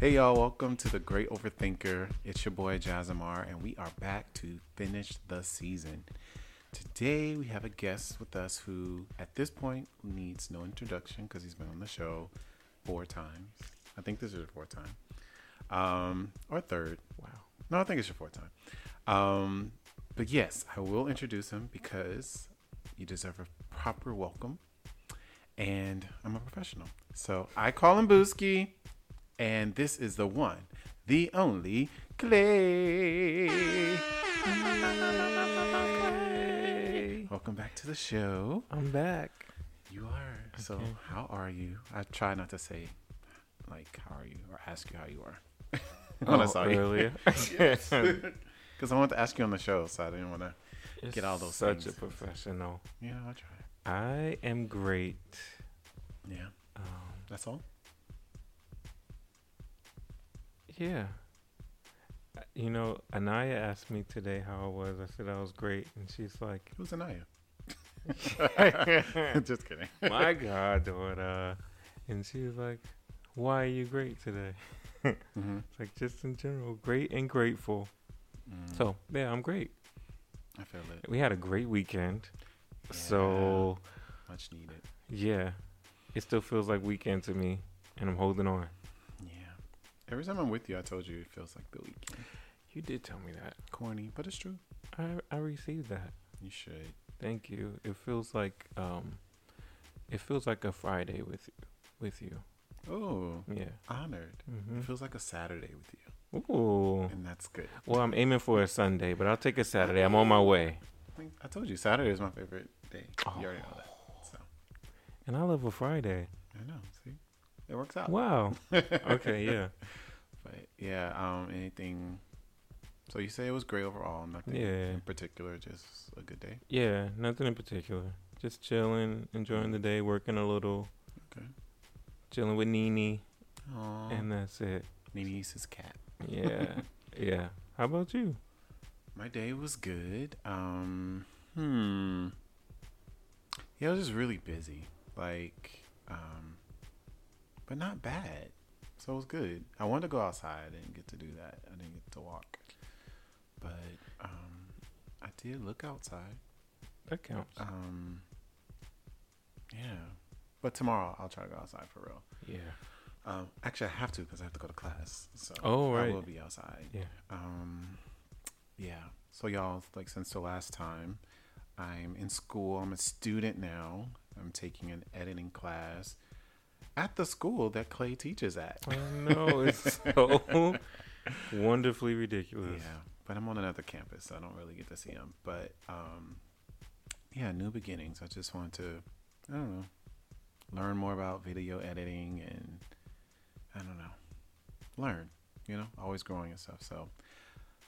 Hey y'all, welcome to the Great Overthinker. It's your boy Jazimar, and we are back to finish the season. Today we have a guest with us who, at this point, needs no introduction because he's been on the show four times. I think this is your fourth time, um, or third. Wow. No, I think it's your fourth time. Um, but yes, I will introduce him because you deserve a proper welcome, and I'm a professional. So I call him Booski. And this is the one, the only Clay. Welcome back to the show. I'm back. You are. So, how are you? I try not to say, like, how are you, or ask you how you are. when I saw you. earlier. Because I wanted to ask you on the show, so I didn't want to. It's Get all those Such things. a professional. Yeah, I'll try. I am great. Yeah, Um, that's all. Yeah. Uh, You know, Anaya asked me today how I was. I said I was great, and she's like, Who's Anaya? Just kidding. "My God, daughter," and she was like, "Why are you great today?" Mm-hmm. It's like just in general, great and grateful. Mm, So yeah, I'm great. I feel it. We had a great weekend. Yeah. So Much needed. yeah, it still feels like weekend to me, and I'm holding on. Every time I'm with you, I told you it feels like the weekend. You did tell me that. Corny, but it's true. I I received that. You should. Thank you. It feels like um, it feels like a Friday with you, with you. Oh, Yeah. honored. hmm It feels like a Saturday with you, Ooh. and that's good. Well, I'm aiming for a Sunday, but I'll take a Saturday. I'm on my way, I, I told you Saturday is my favorite day. Oh. You already know that. So and I love a Friday. I know. See, it works out. Wow. okay. Yeah. But yeah, um, anything. So you say it was great overall. Nothing Yeah. in particular, just a good day. Yeah. Nothing in particular. Just chilling, enjoying the day, working a little, Okay. chilling with Nini, Aww. and that's it. Nini's his cat. Yeah. yeah. How about you? My day was good. Um, hmm. Yeah, I was just really busy. Like, um, but not bad. So it was good. I wanted to go outside. I didn't get to do that. I didn't get to walk. But um, I did look outside. That counts. Um, yeah. But tomorrow I'll try to go outside for real. Yeah. Um, actually, I have to because I have to go to class. So Oh, I will be outside. Yeah. Um, yeah. So y'all, like since the last time, I'm in school. I'm a student now. I'm taking an editing class at the school that Clay teaches at. I know it's so wonderfully ridiculous. Yeah, but I'm on another campus, so I don't really get to see him. But um, yeah, new beginnings. I just want to, I don't know, learn more about video editing and I don't know, learn. You know, always growing and stuff. So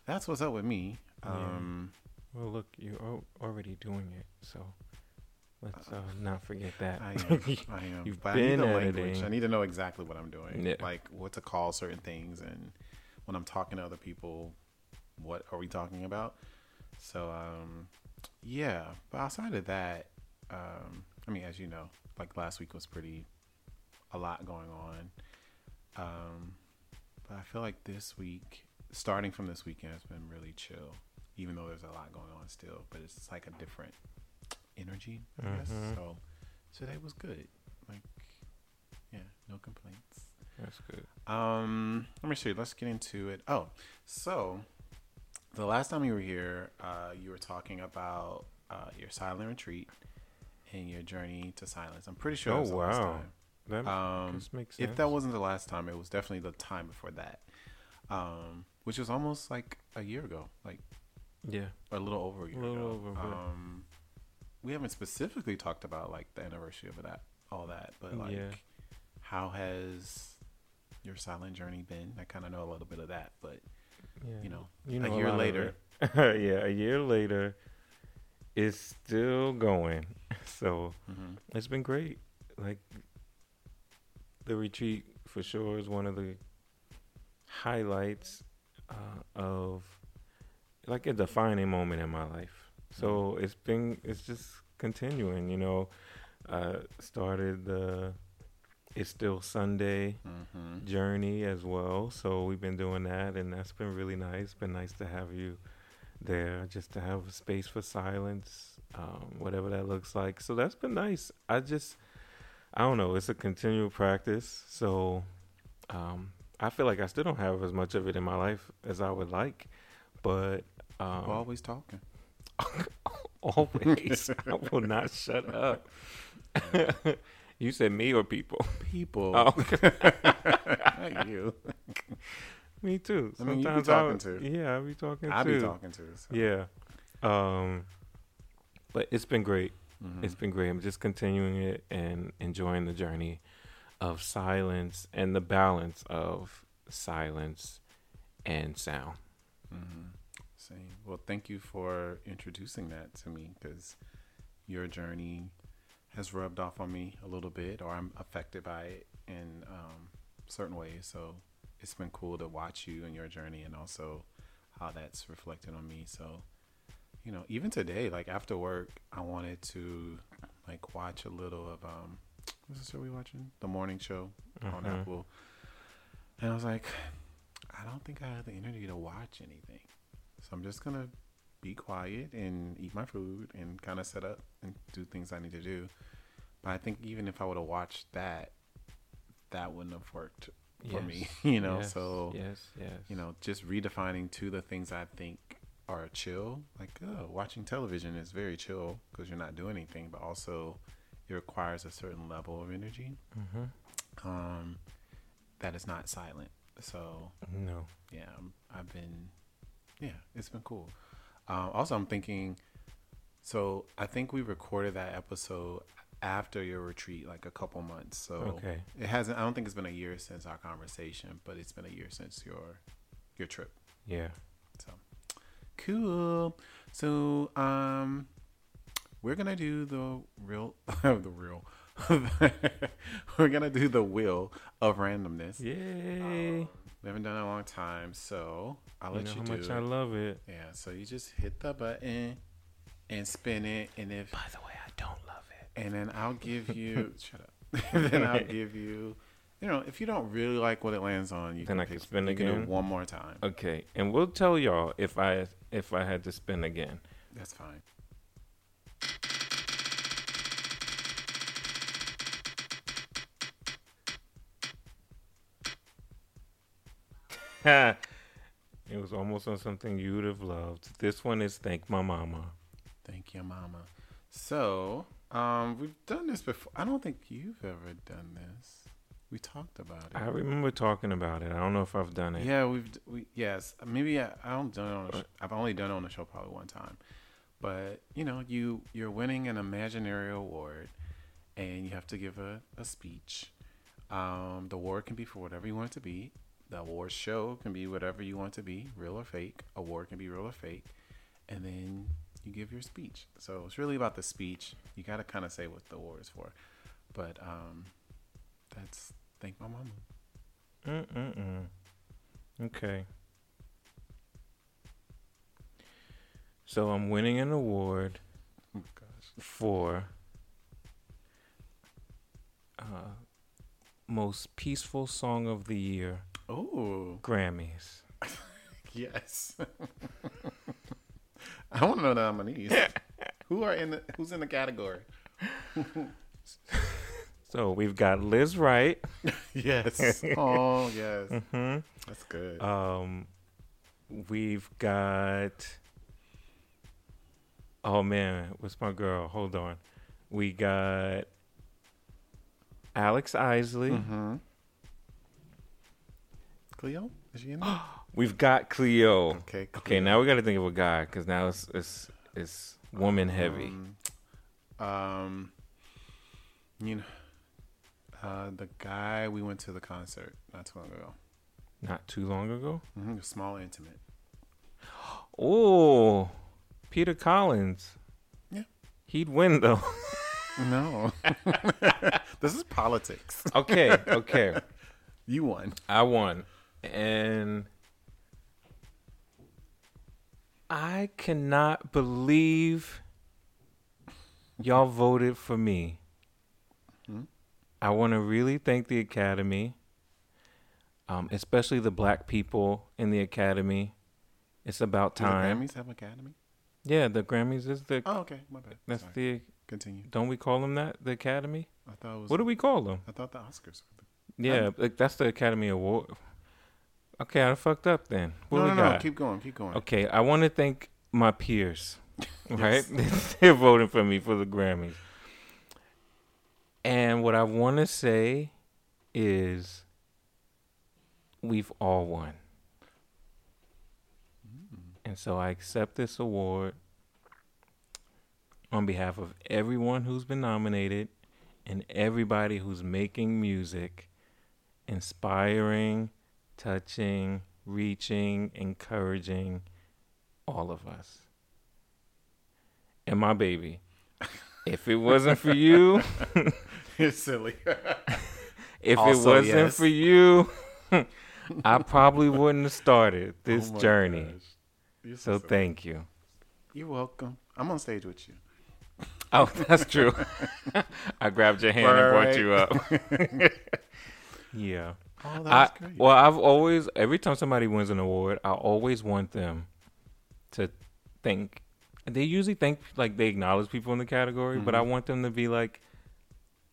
that's what's up with me. Yeah. Um, Well, look, you're already doing it, so let's uh, not forget that. I am. I am. You've but I need been the language. I need to know exactly what I'm doing. Yeah. Like what to call certain things and when I'm talking to other people, what are we talking about? So um yeah. But outside of that, um, I mean as you know, like last week was pretty a lot going on. Um but I feel like this week starting from this weekend has been really chill. Even though there's a lot going on still, but it's like a different energy, I guess. Mhm. So today was good. Like, yeah, no complaints. That's good. Um, let me see. Let's get into it. Oh, so the last time you were here, uh, you were talking about uh, your silent retreat and your journey to silence. I'm pretty sure. Oh, that was the last wow. That. Um, makes sense. if that wasn't the last time, it was definitely the time before that. Um, which was almost like a year ago, like yeah, a little over a year a Little ago. over, um, we haven't specifically talked about like the anniversary of that, all that, but like, Yeah. how has your silent journey been? I kind of know a little bit of that, but yeah. you know, you a year later. yeah, a year later, it's still going. So mhm. it's been great. Like the retreat for sure is one of the highlights uh, of like a defining moment in my life. So it's been it's just continuing, you know. Uh started the it's still Sunday Mm-hmm. journey as well. So we've been doing that, and that's been really nice. Been nice to have you there, just to have a space for silence, um, whatever that looks like. So that's been nice. I just, I don't know. It's a continual practice. So um, I feel like I still don't have as much of it in my life as I would like, but um, We're always talking. always I will not shut up. you said me or people? People. Oh, Not you. me too. I mean, you be Sometimes talking I, to. Yeah, I be talking I too. be talking to. So. Yeah. Um, but it's been great. Mhm. It's been great. I'm just continuing it and enjoying the journey of silence and the balance of silence and sound. Mm-hmm. Same. Well, thank you for introducing that to me because your journey has rubbed off on me a little bit, or I'm affected by it in um, certain ways. So it's been cool to watch you and your journey, and also how that's reflected on me. So, you know, even today, like after work, I wanted to like watch a little of um, what's the show we watching? The morning show on Mhm. Apple. And I was like, I don't think I have the energy to watch anything. So I'm just gonna be quiet and eat my food and kind of set up and do things I need to do. But I think even if I would have watched that, that wouldn't have worked for me, you know. Yes, So yes, yes. you know, just redefining to the things I think are chill. Like, oh, watching television is very chill because you're not doing anything, but also it requires a certain level of energy hmm um, that is not silent. So No. yeah, I've been, yeah, it's been cool. Um, also, I'm thinking, so I think we recorded that episode after your retreat, like a couple months. So Okay. it hasn't. I don't think it's been a year since our conversation, but it's been a year since your your trip. Yeah. So cool. So um, we're gonna do the real, the real. we're gonna do the wheel of randomness. Yay. Um, we haven't done it in a long time, so I'll you let know you, how much it. I love it. yeah, so you just hit the button and spin it, and if By the way, I don't love it. and then I'll give you shut up. then I'll give you, you know, if you don't really like what it lands on, you Then can I can pick- spin you again? it one more time. Okay, and we'll tell y'all if I if I had to spin again. That's fine. it was almost on something you would have loved. This one is Thank My Mama. Thank you, Mama. So, um, we've done this before. I don't think you've ever done this. We talked about it. I remember talking about it. I don't know if I've done it. Yeah, we've we yes. Maybe I, I don't done it on. A sh- I've only done it on the show probably one time, but you know, you you're winning an imaginary award, and you have to give a, a speech. Um, the award can be for whatever you want it to be. The award show can be whatever you want to be, real or fake. Award can be real or fake, and then you give your speech. So it's really about the speech. You got to kind of say what the award is for, but um, that's thank my mama. Mm-mm-mm. Okay. So I'm winning an award Oh gosh. for uh, most peaceful song of the year Oh. Grammys. Yes. I want to know the nominees. Who are in the Who's in the category? So we've got Lizz Wright. Yes. oh yes. hmm That's good. Um, we've got. Oh man, what's my girl? Hold on. We got Alex Isley. mm-hmm. Cleo, is she in there? We've got Cleo. okay. Okay, now we got to think of a guy because now it's it's it's woman heavy. Um, um, you know, uh, the guy we went to the concert not too long ago. Not too long ago. Mm-hmm. Small, intimate. Oh, Peter Collins. Yeah. He'd win though. No, this is politics. okay, okay. You won. I won. And I cannot believe y'all voted for me. Hmm? I want to really thank the Academy, um, especially the black people in the Academy. It's about Do the. Grammys have an Academy? Yeah, the Grammys is the. Oh, okay. My bad. that's Sorry. the. Continue. Don't we call them that? The Academy? I thought it was. What do we call them? I thought the Oscars. were Yeah, like that's the Academy Award. Okay, I fucked up then. What No, we no, got? no. Keep going. Keep going. Okay, I want to thank my peers, right? They're voting for me for the Grammys. And what I want to say is we've all won. Mm. And so I accept this award on behalf of everyone who's been nominated and everybody who's making music, inspiring, touching, reaching, encouraging all of us. And my baby. If it wasn't for you, You're silly. if Also, it wasn't yes. for you, I probably wouldn't have started oh this Oh journey. You're So thank you. You're welcome. I'm on stage with you. Oh, that's true. I grabbed your hand and brought you up. yeah. Oh, I, great. well, I've always, every time somebody wins an award, I always want them to think. They usually think like they acknowledge people in the category, but I Mhm. want them to be like,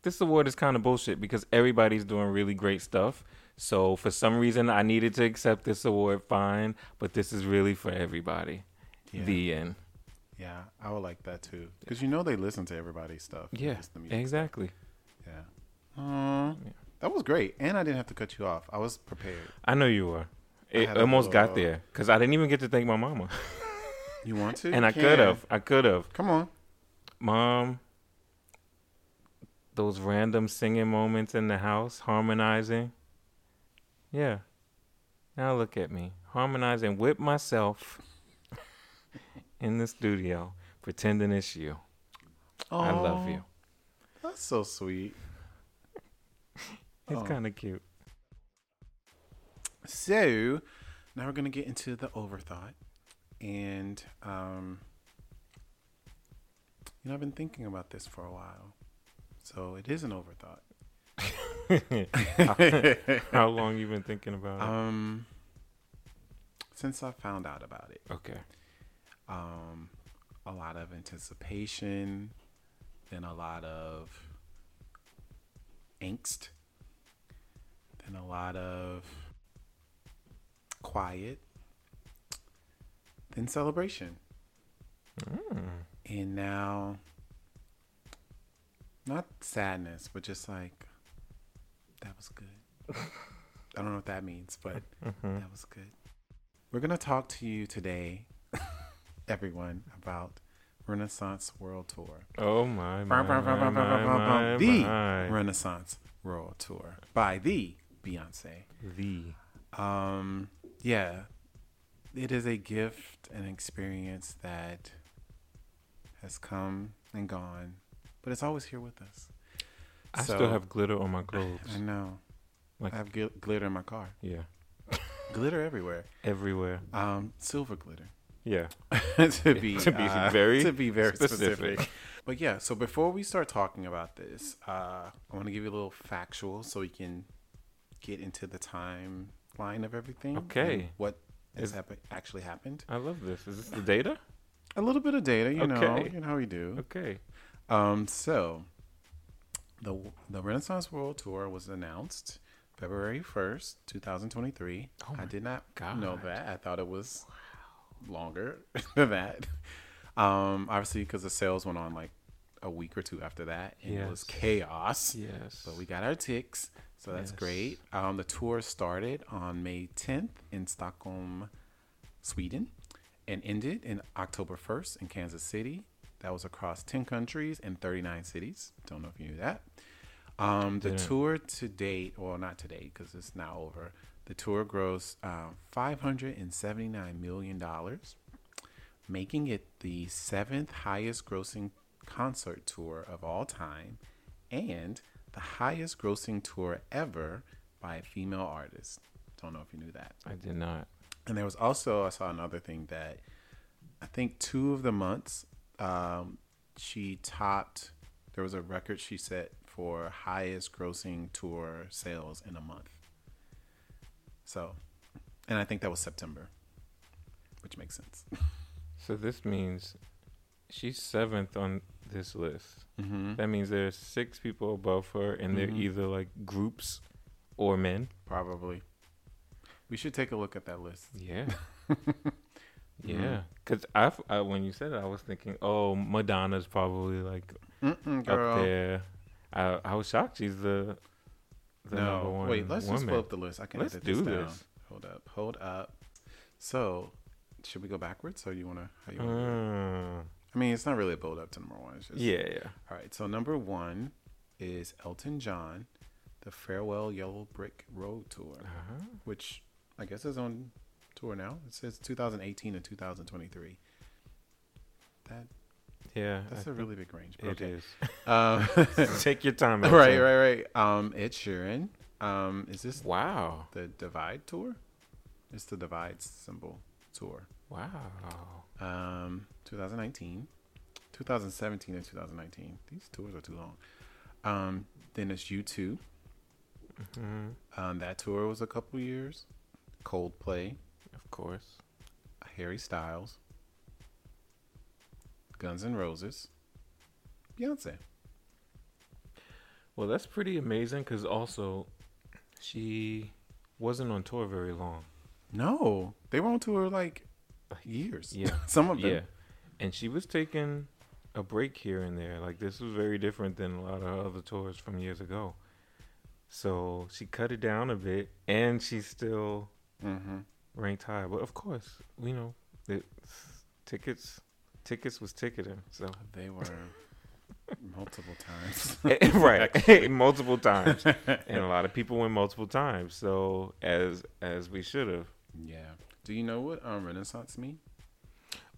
this award is kind of bullshit because everybody's doing really great stuff. So for some reason, I needed to accept this award, fine, but this is really for everybody. yeah. The end. yeah, I would like that too. Because you know they listen to everybody's stuff. Yeah, just the music. exactly. Yeah. Aw, Yeah. That was great. And I didn't have to cut you off. I was prepared. I know you were. It almost got uh, there because I didn't even get to thank my mama, You want to? and I could have. I could have. Come on. Mom, those random singing moments in the house, harmonizing. Yeah. Now look at me, harmonizing with myself in the studio, pretending it's you. I love you. That's so sweet. It's Oh. kind of cute. So now we're gonna get into the overthought, and um, you know I've been thinking about this for a while, so it is an overthought. How long you been thinking about it? um, since I found out about it, okay. um, a lot of anticipation, then a lot of angst, then a lot of quiet, then celebration. Mm. And now, not sadness, but just like, that was good. I don't know what that means, but Mhm. that was good. We're going to talk to you today, everyone, about Renaissance World Tour. Oh my, my, my, bum, bum, my, bum, bum. my, The my. Renaissance World Tour by the Beyonce. The. Um, yeah, it is a gift and experience that has come and gone, but it's always here with us. I So- still have glitter on my clothes. I know. Like- I have gl- glitter in my car. Yeah, Glitter everywhere. everywhere. Um, silver glitter. Yeah. to be To be uh, very to be very specific. specific. But yeah, so before we start talking about this, uh, I want to give you a little factual so we can get into the timeline of everything. Okay. what has Is- happen- actually happened? I love this. Is this the data? A little bit of data, you know, Okay. you know how we do. Okay. Um, so the the Renaissance World Tour was announced February first, two thousand twenty three. Oh I did not know that. I thought it was longer than that. Um, obviously, because the sales went on like a week or two after that, and it was chaos. Yes. But we got our ticks, so that's Yes. great. Um, the tour started on May 10th in Stockholm, Sweden, and ended in October 1st in Kansas City. That was across 10 countries and 39 cities. Don't know if you knew that. Um, the Didn't. tour to date, well, not today because it's now over. The tour grossed um, $579 million, making it the seventh highest grossing concert tour of all time and the highest grossing tour ever by a female artist. Don't know if you knew that. I did not. And there was also, I saw another thing that I think two of the months um, she topped, there was a record she set for highest grossing tour sales in a month. So, and I think that was September, which makes sense. So this means she's seventh on this list. Mm-hmm. That means there's six people above her, and they're Mhm. either like groups or men. Probably. We should take a look at that list. Yeah. Mm-hmm. Yeah, because I, f- I- when you said it, I was thinking, oh, Madonna's probably like Mm-mm, up there. I, I was shocked she's the the No, one wait. Let's just pull up the list. I can Let's edit this do down. this. Hold up. Hold up. So, should we go backwards, or you wanna? How you wanna? do it? Mm. I mean, it's not really a build up to number one. It's just Yeah, yeah. All right. So number one is Elton John, the Farewell Yellow Brick Road tour, Uh-huh. which I guess is on tour now. It says 2018 and 2023. That Yeah, that's I a really big range. but it Okay. Um. Take your time. right, right, right. Um, Ed Sheeran. Um, is this Wow, the Divide tour? It's the Divide symbol tour. Wow. Um, 2019, 2017, and 2019. These tours are too long. Um, then it's U2. hmm Um, that tour was a couple years. Coldplay, Of course. Harry Styles, Guns N' Roses, Beyonce. Well, that's pretty amazing because also she wasn't on tour very long. No, they were on tour like years. Yeah. some of them. Yeah, and she was taking a break here and there. Like this was very different than a lot of other tours from years ago. So she cut it down a bit, and she's still Mm-hmm. ranked high. But of course, we know that tickets tickets was ticketing. So They were multiple times. right, multiple times, and a lot of people went multiple times. So as as we should have. yeah. Do you know what um, Renaissance mean?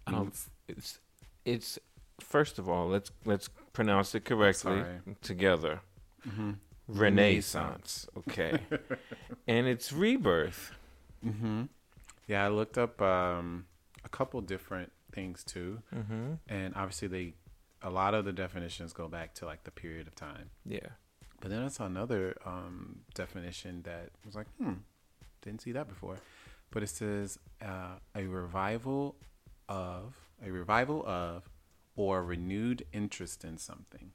Um, Means- it's it's first of all let's let's pronounce it correctly Sorry. together. Mhm. Renaissance, okay, and it's rebirth. Mm-hmm. Yeah, I looked up um, a couple different things too, Mm-hmm. and obviously they, a lot of the definitions go back to like the period of time. Yeah, But then I saw another um, definition that was like, hmm, didn't see that before. But it says uh, a revival of a revival of or renewed interest in something.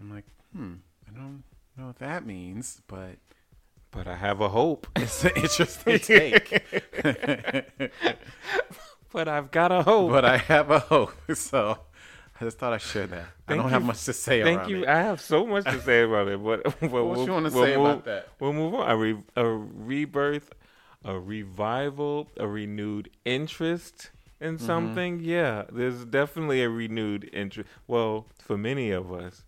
I'm like, hmm, I don't know what that means, but but I have a hope. it's an interesting take. But I've got a hope. but I have a hope. So I just thought I'd share that. I don't have much to say Thank you. it. I have so much to say about it, but but What we'll, you want to we'll say move, about that? We'll move on. A, re- a rebirth, a revival, a renewed interest in Mm-hmm. something. Yeah, there's definitely a renewed interest. Well, for many of us,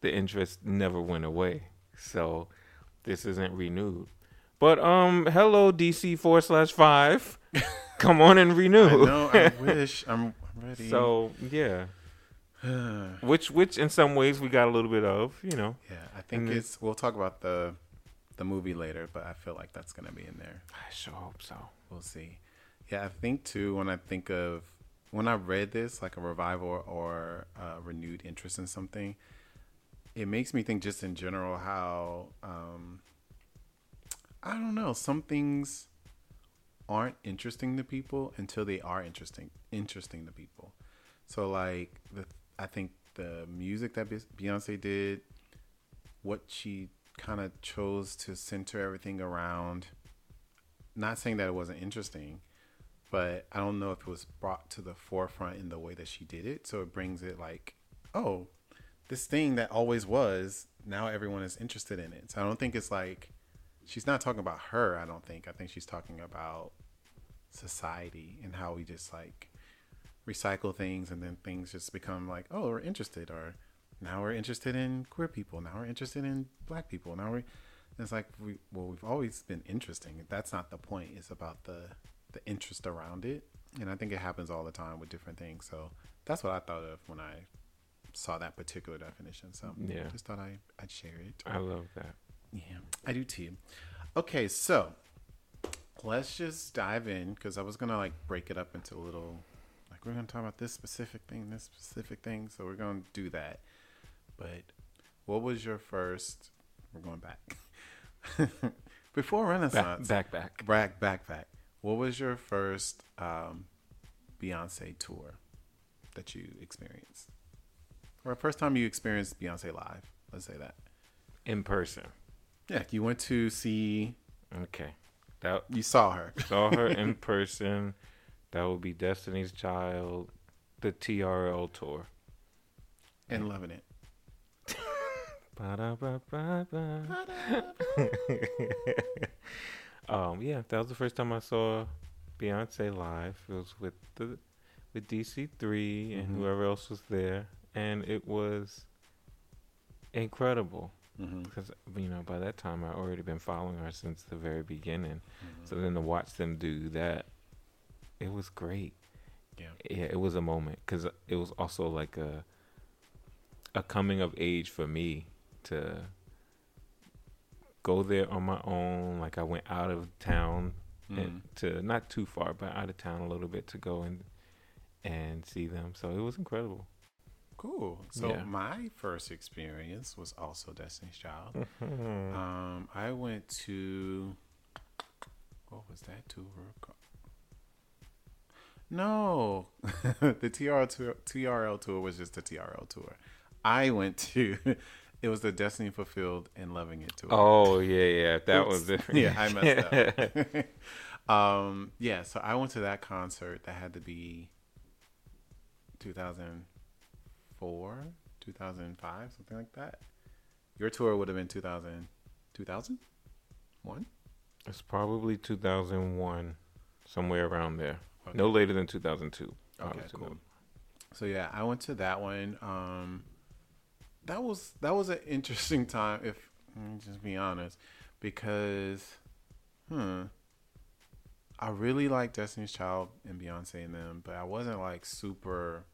the interest never went away. So this isn't renewed. But um, hello DC four slash five. Come on and renew. I know. I wish I'm ready. So yeah, yeah, which which in some ways we got a little bit of, you know. Yeah, I think And it's. We'll talk about the the movie later, but I feel like that's gonna be in there. I sure hope so. We'll see. Yeah, I think too. When I think of when I read this, like a revival or a renewed interest in something, it makes me think just in general how um, I don't know. Some things aren't interesting to people until they are interesting interesting to people. So like the I think the music that Beyonce did, what she kind of chose to center everything around. Not saying that it wasn't interesting, but I don't know if it was brought to the forefront in the way that she did it. So it brings it like, oh, this thing that always was, now everyone is interested in it. So I don't think it's like she's not talking about her, I don't think. I think she's talking about society and how we just like recycle things and then things just become like, oh, we're interested or now we're interested in queer people. Now we're interested in black people. Now we're it's like we well we've always been interesting. That's not the point. It's about the the interest around it. And I think it happens all the time with different things. So that's what I thought of when I saw that particular definition. So Yeah. just thought I I'd share it. I love that. Yeah, I do too. Okay, so let's just dive in because I was gonna like break it up into little, like we're gonna talk about this specific thing, this specific thing. So we're gonna do that. But what was your first? We're going back before Renaissance. Back, back, back, back, back. What was your first um, Beyonce tour that you experienced, or first time you experienced Beyonce live? Let's say that in person. Yeah, you went to see. Okay, that you saw her. saw her in person. That would be Destiny's Child, the TRL tour, and loving it. um, yeah, that was the first time I saw Beyonce live. It was with the with DC 3 and mm-hmm. whoever else was there, and it was incredible mm-hmm. because you know by that time I already been following her since the very beginning. Mm-hmm. So then to watch them do that, it was great. Yeah, yeah, it was a moment because it was also like a a coming of age for me to go there on my own. Like I went out of town mm. and to not too far, but out of town a little bit to go and and see them. So it was incredible. Cool. So yeah. my first experience was also Destiny's Child. Mm-hmm. um, I went to what was that tour? No, the TRL tour, TRL tour was just the TRL tour. I went to it was the Destiny Fulfilled and Loving It tour. Oh yeah, yeah, that Oops. was different. yeah, I messed up. um, yeah, so I went to that concert. That had to be 2004, 2005, something like that. Your tour would have been 2000, 2001. It's probably 2001, somewhere around there. Okay. No later than 2002. Okay, cool. So yeah, I went to that one. Um, that was that was an interesting time. If just be honest, because, hmm, I really like Destiny's Child and Beyonce and them, but I wasn't like super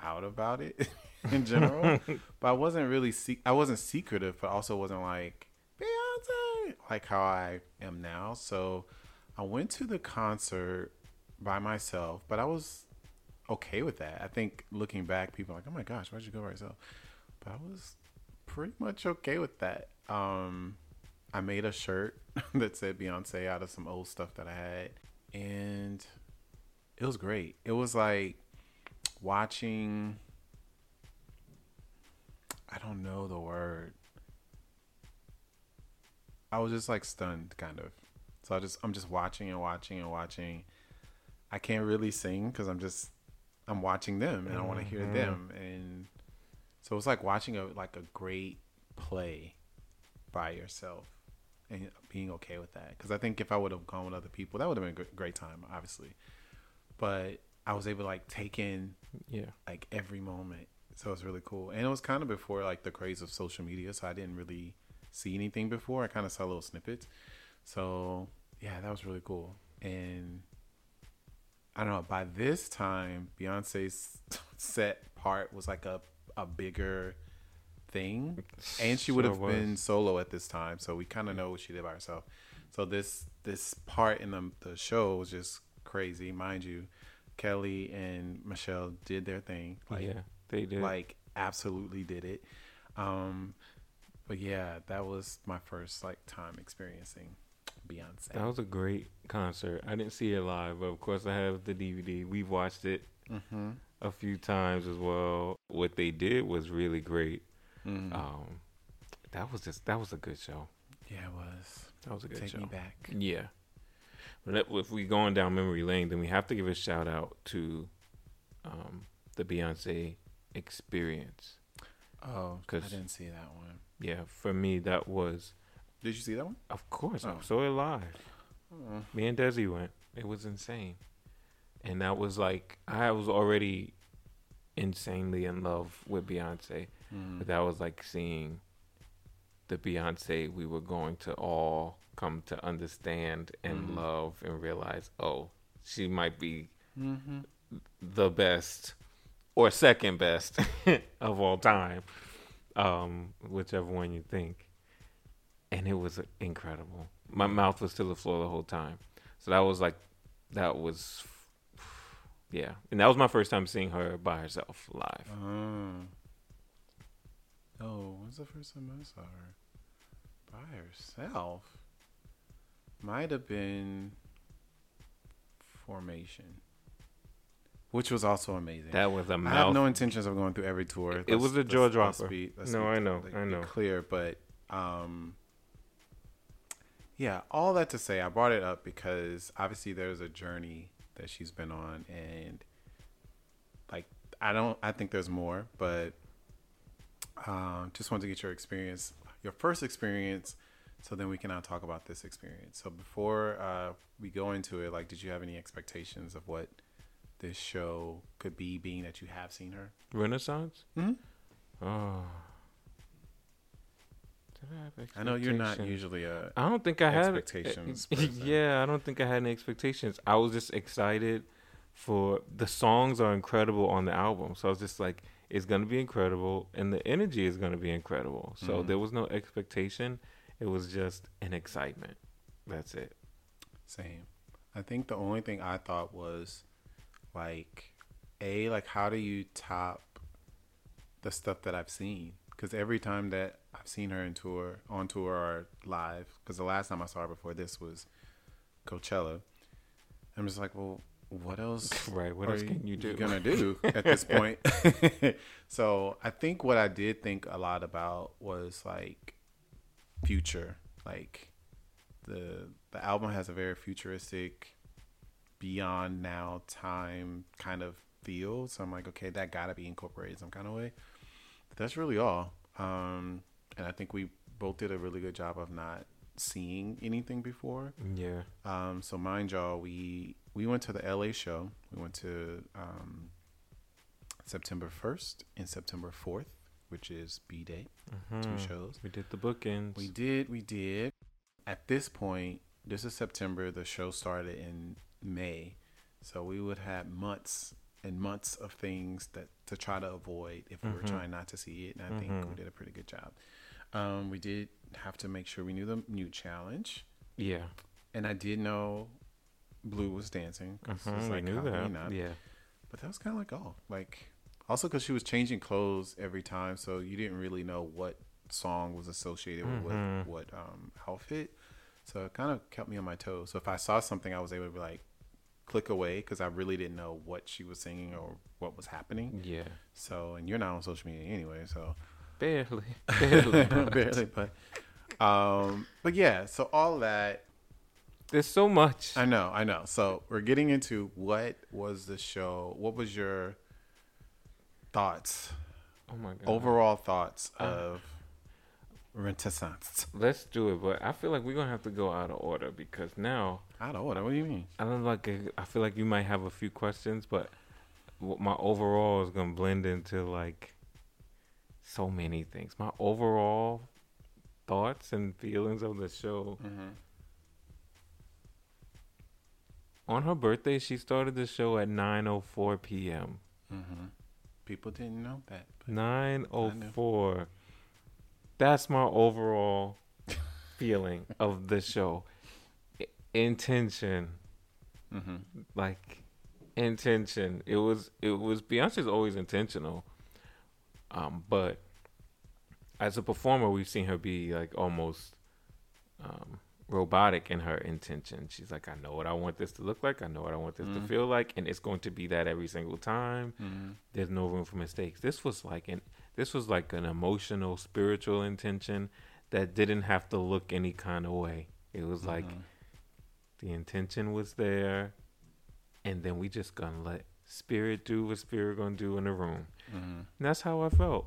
out about it in general. but I wasn't really se- I wasn't secretive, but also wasn't like Beyonce like how I am now. So I went to the concert by myself, but I was okay with that. I think looking back, people are like, "Oh my gosh, why'd you go by yourself?" But I was pretty much okay with that. Um, I made a shirt that said Beyonce out of some old stuff that I had, and it was great. It was like watching. I don't know the word. I was just like stunned, kind of. So I just I'm just watching and watching and watching. I can't really sing because I'm just I'm watching them and I want to hear mm-hmm. them and so it's like watching a like a great play by yourself and being okay with that. Because I think if I would have gone with other people, that would have been a great time, obviously. But I was able to like take in yeah like every moment, so it's really cool. And it was kind of before like the craze of social media, so I didn't really see anything before. I kind of saw little snippets, so yeah, that was really cool. And I don't know. By this time, Beyonce's set part was like a a bigger thing, and she would have been solo at this time. So we kind of know what she did by herself. So this this part in the the show was just crazy, mind you. Kelly and Michelle did their thing. Like, yeah, they did. Like absolutely did it. Um, but yeah, that was my first like time experiencing Beyonce. That was a great concert. I didn't see it live, but of course I have the DVD. We've watched it. Mm-hmm a few times as well. What they did was really great. Mm. Um, that was just that was a good show. Yeah, it was. That was a good Take show. me back. Yeah. But if we're going down memory lane, then we have to give a shout out to um, the Beyonce experience. Oh, because I didn't see that one. Yeah, for me that was. Did you see that one? Of course, oh. I saw it live. Oh. Me and Desi went. It was insane and that was like I was already insanely in love with Beyonce, mm. but that was like seeing the Beyonce we were going to all come to understand and mm. love and realize, oh, she might be mm-hmm. the best or second best of all time, um, whichever one you think. And it was incredible. My mouth was to the floor the whole time. So that was like, that was yeah, and that was my first time seeing her by herself live. Uh, Oh, when's the first time I saw her? By herself? Might have been Formation, which was also amazing. That was a I have no intentions of going through every tour. It was a jaw dropper. No, I know, like, I know. Clear, but um, yeah. All that to say, I brought it up because obviously there's a journey that she's been on, and like I don't, I think there's more, but um, just wanted to get your experience, your first experience, so then we can now talk about this experience. So before uh, we go into it, like, did you have any expectations of what this show could be, being that you have seen her? Renaissance. Mhm. Oh. I know you're not usually a. I don't think I had expectations yeah, I don't think I had any expectations. I was just excited for the songs are incredible on the album. So I was just like, it's gonna be incredible, and the energy is gonna be incredible. So Mhm. there was no expectation. It was just an excitement. That's it. Same. I think the only thing I thought was like, a like how do you top the stuff that I've seen? Because every time that I've seen her in tour, on tour or live, because the last time I saw her before this was Coachella, I'm just like, well, what else? Right. What are else can you do? gonna do at this point? so I think what I did think a lot about was like future, like the the album has a very futuristic, beyond now time kind of feel. So I'm like, okay, that gotta be incorporated some kind of way. That's really all. Um, and I think we both did a really good job of not seeing anything before. yeah. Um, so mind y'all, we we went to the LA show. We went to um, September first and September fourth, which is B Day. Two Mhm. shows. We did the bookends. We did, we did. At this point, this is September. The show started in May, so we would have months and months of things that to try to avoid if we were Mhm. trying not to see it. And I think we Mhm. did a pretty good job. Um, we did have to make sure we knew the new challenge, Yeah. and I did know Blue was dancing. It's we like, knew that. not? Yeah. But that was kind of like oh, like also because she was changing clothes every time, so you didn't really know what song was associated with Mhm. what what um, outfit. So it kind of kept me on my toes. So if I saw something, I was able to be like click away because I really didn't know what she was singing or what was happening. Yeah. So and you're not on social media anyway, so Barely. Barely. barely. But um, but yeah. So all that There's so much. I know, I know. So we're getting into what was the show? What was your thoughts, oh my god. overall thoughts Uh. of Renaissance? Let's do it, but I feel like we're gonna have to go out of order because now out of order. What do you mean? I don't like. I feel like you might have a few questions, but my overall is gonna blend into like so many things. My overall thoughts and feelings of the show. Mm-hmm. On her birthday, she started the show at 9:04 p.m. Mm-hmm. People didn't know that. but- 9:04. That's my overall feeling of the show. Intention. Mm-hmm. like intention. It was it was Beyonce's always intentional. Um, but as a performer, we've seen her be like almost um, robotic in her intention. She's like, I know what I want this to look like. I know what I want this Mhm. to feel like, and it's going to be that every single time. Mm-hmm. There's no room for mistakes. This was like an this was like an emotional, spiritual intention that didn't have to look any kind of way. It was like Mm-hmm. the intention was there, and then we just gonna let spirit do what spirit gonna do in the room. Mm-hmm. That's how I felt.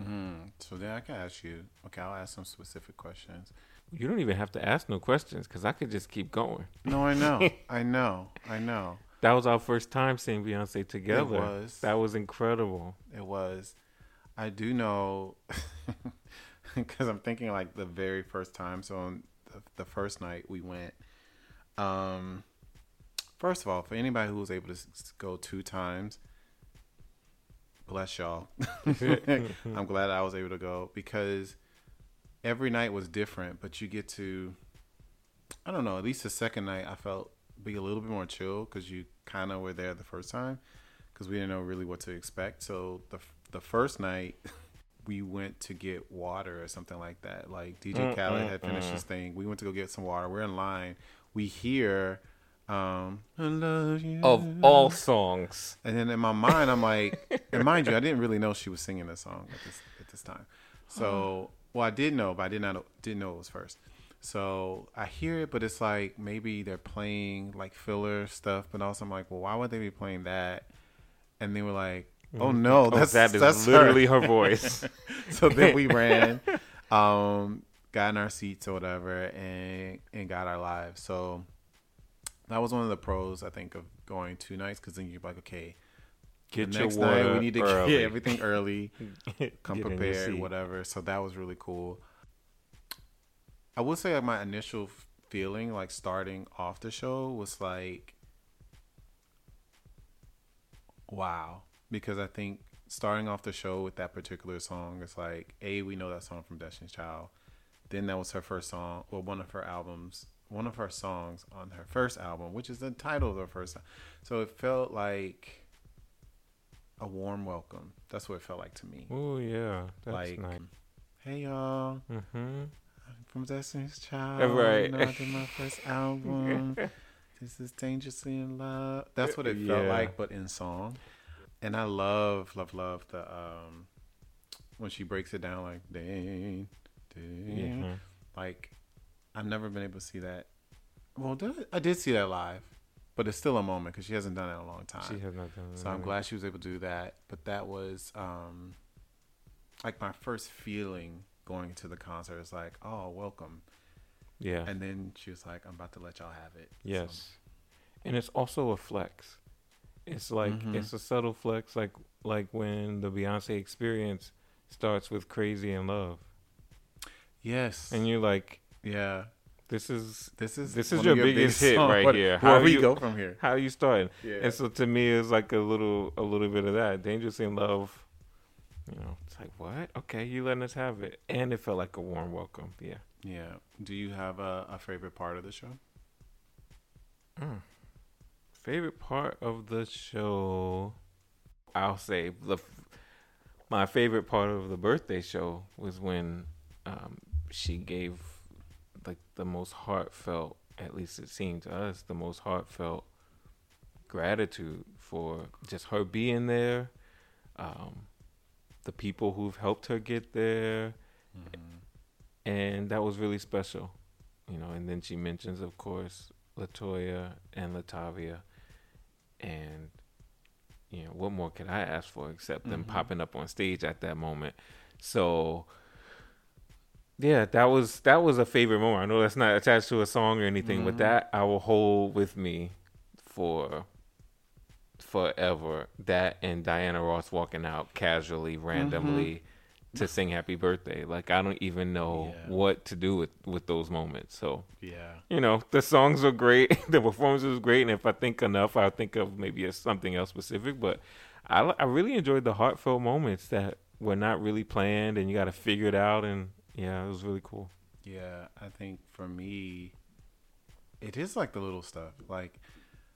Mm-hmm. So then I can ask you. Okay, I'll ask some specific questions. You don't even have to ask no questions because I could just keep going. No, I know, I know, I know. That was our first time seeing Beyonce together. It was. That was incredible. It was. I do know because I'm thinking like the very first time. So on the, the first night we went. Um, first of all, for anybody who was able to go two times, bless y'all. I'm glad I was able to go because every night was different. But you get to, I don't know. At least the second night, I felt be a little bit more chill because you kind of were there the first time because we didn't know really what to expect. So the the first night, we went to get water or something like that. Like DJ Khaled had finished his thing. We went to go get some water. We're in line. We hear um I love you. Of all songs. And then in my mind, I'm like, and mind you, I didn't really know she was singing this song at this at this time. So, well, I did know, but I did not didn't know it was first. So I hear it, but it's like maybe they're playing like filler stuff, but also I'm like, well, why would they be playing that? And they were like, oh no, Oh, that's that is that's literally her. her voice. so then we ran, um, got in our seats or whatever, and and got our lives. So that was one of the pros I think of going two nights because then you're like, okay, Get the your next night we need to early. get everything early, come Get prepared, whatever. So that was really cool. I would say like my initial feeling, like starting off the show, was like, wow, because I think starting off the show with that particular song is like, a we know that song from Destiny's Child. Then that was her first song, or one of her albums, one of her songs on her first album, which is the title of her first. So it felt like a warm welcome. That's what it felt like to me. Oh yeah, that's like, nice. hey y'all, Mm-hmm. I'm from Destiny's Child. Right. I did my first album. this is Dangerously in Love. That's what it felt like, but in song. And I love, love, love the um when she breaks it down like ding, ding. Yeah. Like I've never been able to see that. Well, did I, I did see that live, but it's still a moment because she hasn't done it in a long time. She has not done So I'm glad she was able to do that. But that was um like my first feeling going to the concert is like, oh, welcome. Yeah. And then she was like, I'm about to let y'all have it. So- Yes. And it's also a flex. It's like Mhm. it's a subtle flex like like when the Beyonce experience starts with Crazy in Love. yes. And you're like, yeah. this is This is This is of your biggest hit songs. right What- here. Where How we you- go from here? how are you starting. Yeah. And so to me it's like a little a little bit of that. Dangerous in Love. You know, it's like what? Okay, you letting us have it. And it felt like a warm welcome. Yeah. yeah. Do you have a, a favorite part of the show? Mm. Favorite part of the show, I'll say the my favorite part of the birthday show was when um, she gave like the most heartfelt, at least it seemed to us, the most heartfelt gratitude for just her being there, um, the people who've helped her get there, and that was really special, you know. And then she mentions, of course, LeToya and Latavia, and you know, what more could I ask for except them Mhm. popping up on stage at that moment? So, yeah, that was that was a favorite moment. I know that's not attached to a song or anything, but Mhm. that I will hold with me for forever. That and Diana Ross walking out casually, randomly to sing happy birthday. Like I don't even know Yeah. what to do with with those moments. So Yeah. you know the songs are great, the performance was great, and if I think enough, I'll think of maybe something else specific. But I I really enjoyed the heartfelt moments that were not really planned, and you got to figure it out. And yeah, it was really cool. Yeah, I think for me, it is like the little stuff. Like,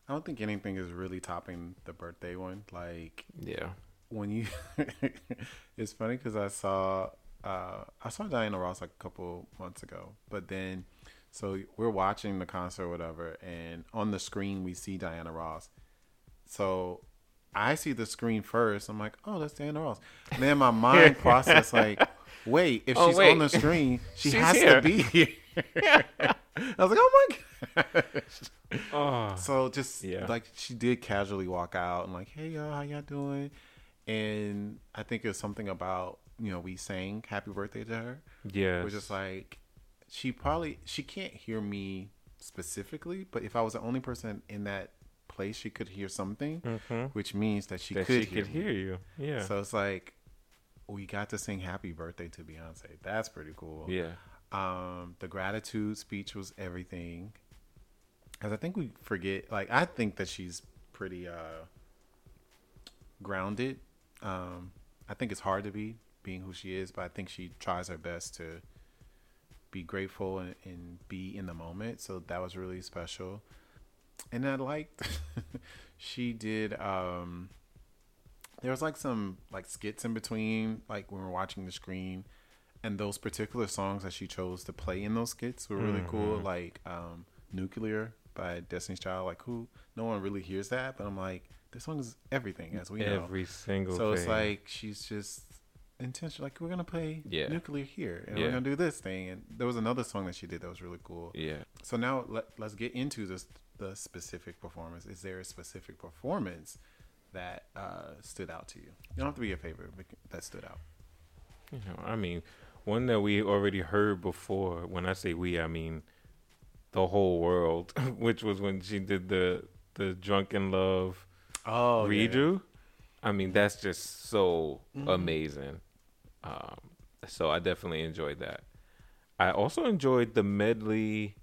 I don't think anything is really topping the birthday one. Like Yeah, when you, it's funny because I saw, uh, I saw Diana Ross like a couple months ago, but then, so we're watching the concert or whatever, and on the screen we see Diana Ross. So I see the screen first. I'm like, oh, that's Diana Ross. And then my mind process like, wait, if Oh, she's wait. on the screen, she has here. to be here. I was like, oh my god. oh, So just Yeah. like she did casually walk out and like, hey y'all, how y'all doing? And I think it was something about you know we sang happy birthday to her. yeah, We're just like she probably she can't hear me specifically, but if I was the only person in that place, she could hear something, hmm which means that she that could she hear could me. hear you. Yeah, So it's like we got to sing happy birthday to Beyonce. That's pretty cool. yeah, Um, the gratitude speech was everything. Cause I think we forget. Like I think that she's pretty uh, grounded. Um, I think it's hard to be being who she is, but I think she tries her best to be grateful and, and be in the moment. So that was really special. And I liked she did um, there was like some like skits in between, like when we we're watching the screen, and those particular songs that she chose to play in those skits were really cool. Mhm. Like um, "Nuclear" by Destiny's Child. Like who? No one really hears that, but I'm like, this song is everything, as we know. Every single So it's like she's just intentional. Like we're gonna play Yeah. "Nuclear" here, and Yeah. we're gonna do this thing. And there was another song that she did that was really cool. yeah. So now let, let's get into this the specific performance. Is there a specific performance that uh, stood out to you? You don't have to be a favorite, but that stood out. You know, I mean, one that we already heard before. When I say we, I mean the whole world, which was when she did the the Drunk in Love Oh, redo. I mean, that's just so Mhm. amazing. Um, so I definitely enjoyed that. I also enjoyed the medley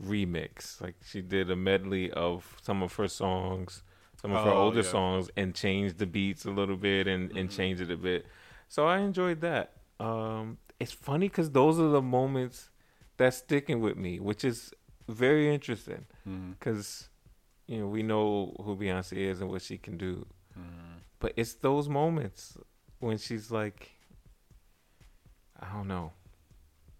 remix. Like she did a medley of some of her songs, some of her Oh, older yeah. songs, and change the beats a little bit and, and Mhm. changed it a bit. So I enjoyed that. Um, it's funny because those are the moments that's sticking with me, which is very interesting Mm-hmm. because you know we know who Beyonce is and what she can do, Mm-hmm. but it's those moments when she's like, I don't know,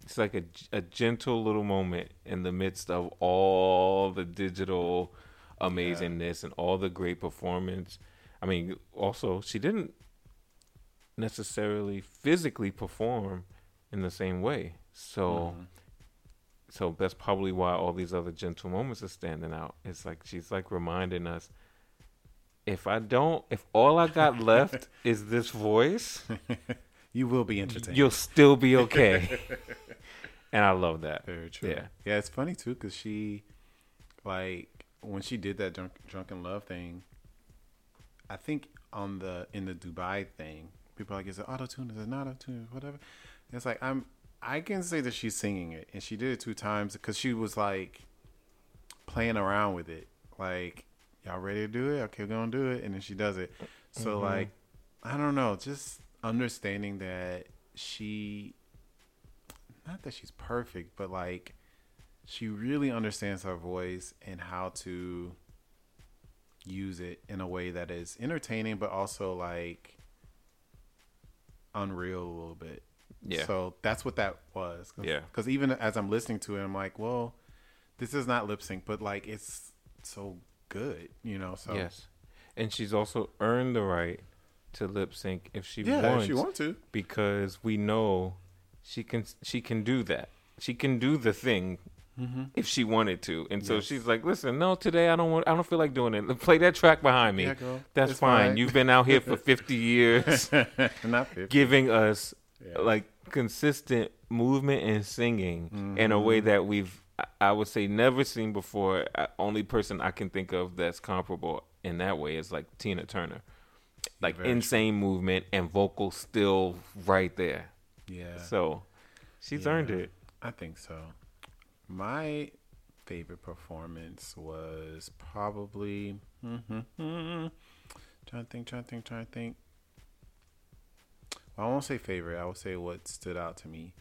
it's like a a gentle little moment in the midst of all the digital amazingness and all the great performance. I mean, also she didn't necessarily physically perform in the same way, so Mhm. so that's probably why all these other gentle moments are standing out. It's like she's like reminding us if I don't if all I got left is this voice, you will be entertained. you'll still be okay. and I love that. Very true. Yeah. yeah. It's funny too because she, like, when she did that drunk, drunken love thing, I think on the in the Dubai thing, people are like, is it auto tune? Is it not auto tune? Whatever. And it's like I'm. I can say that she's singing it, and she did it two times because she was like playing around with it. Like, y'all ready to do it? Okay, we're gonna do it, and then she does it. So Mhm. like, I don't know, just understanding that she not that she's perfect, but like she really understands her voice and how to use it in a way that is entertaining but also like unreal a little bit. Yeah. So that's what that was. Cause, Yeah. Because even as I'm listening to it, I'm like, well, this is not lip sync, but like it's so good, you know. So Yes. And she's also earned the right to lip sync if she yeah, wants if you want to. because we know she can she can do that. She can do the thing Mm-hmm. if she wanted to. And so Yes. she's like, "Listen, no, today I don't want I don't feel like doing it. Play that track behind me. Yeah. That's It's fine. You've been out here for 50 years not 50. giving us Yeah. like consistent movement and singing in a way Mhm. that we've I- would say never seen before. Only person I can think of that's comparable in that way is like Tina Turner. Like very true. insane movement and vocal still right there. yeah. So she's Yeah. earned it. I think so. My favorite performance was probably trying to think, trying to think, trying to think. Well, I won't say favorite. I will say what stood out to me.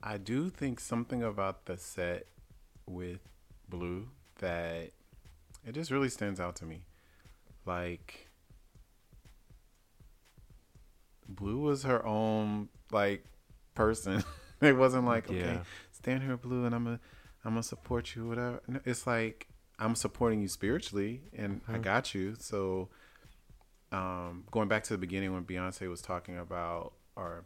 I do think something about the set with Blue that it just really stands out to me. Like Blue was her own like person. it wasn't like okay, Yeah. Stand here, Blue, and I'm gonna I'm gonna support you. Whatever. It's like I'm supporting you spiritually, and I Mhm. got you. So, um, going back to the beginning when Beyonce was talking about, or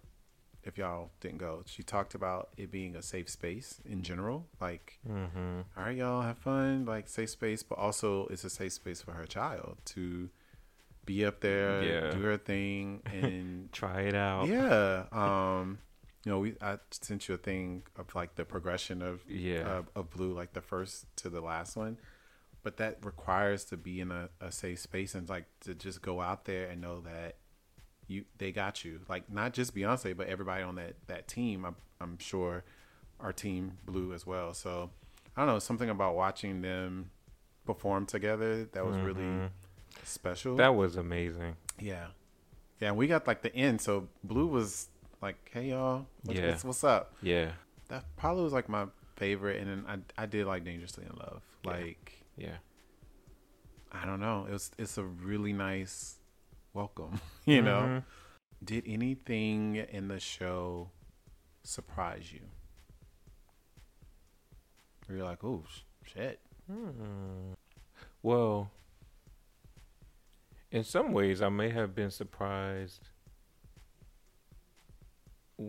if y'all didn't go, she talked about it being a safe space in general. Like, Mm-hmm. all right, y'all have fun, like safe space, but also it's a safe space for her child to be up there, Yeah. do her thing, and Try it out. yeah. Um, you know, we I sent you a thing of like the progression of Yeah. of, of blue, like the first to the last one. But that requires to be in a, a safe space and like to just go out there and know that you they got you. Like not just Beyonce, but everybody on that that team. I'm I'm sure our team blue as well. So I don't know something about watching them perform together that was really Mhm. special. That was amazing. Yeah. Yeah, and we got like the end, so Blue was like, "Hey y'all, what's, Yeah. what's, what's up?" Yeah. That probably was like my favorite, and then I I did like Dangerously in Love. Like Yeah. I don't know, it was it's a really nice welcome. you know. Mhm. Did anything in the show surprise you? Where you're like, oh sh- shit. Hmm. Well, in some ways, I may have been surprised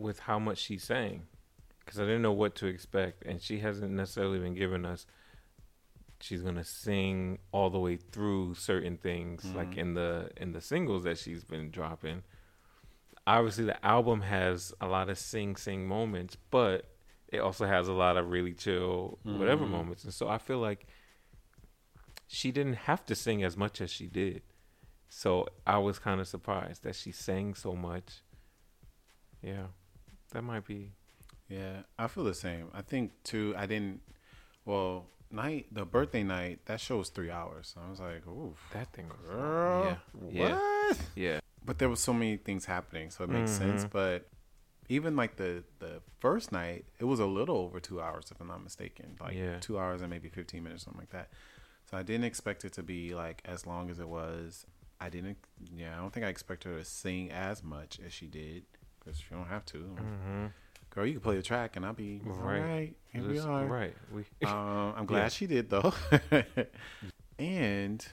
with how much she sang because I didn't know what to expect, and she hasn't necessarily been giving us. She's gonna sing all the way through certain things, like Mhm. in the in the singles that she's been dropping. Obviously, the album has a lot of sing sing moments, but it also has a lot of really chill whatever Mhm. moments, and so I feel like she didn't have to sing as much as she did. So I was kind of surprised that she sang so much. Yeah, that might be. Yeah, I feel the same. I think too. I didn't. Well, night the birthday night that show was three hours. So I was like, ooh, That thing was girl, Yeah, what? yeah. But there was so many things happening, so it makes sense. Mhm. But even like the the first night, it was a little over two hours, if I'm not mistaken. Like Yeah. two hours and maybe fifteen minutes, something like that. So I didn't expect it to be like as long as it was. I didn't. Yeah, I don't think I expected her to sing as much as she did because you don't have to. Mm-hmm. Girl, you can play the track and I'll be Right. all right. Here we are. Right. We. Um, I'm glad Yeah. she did though. and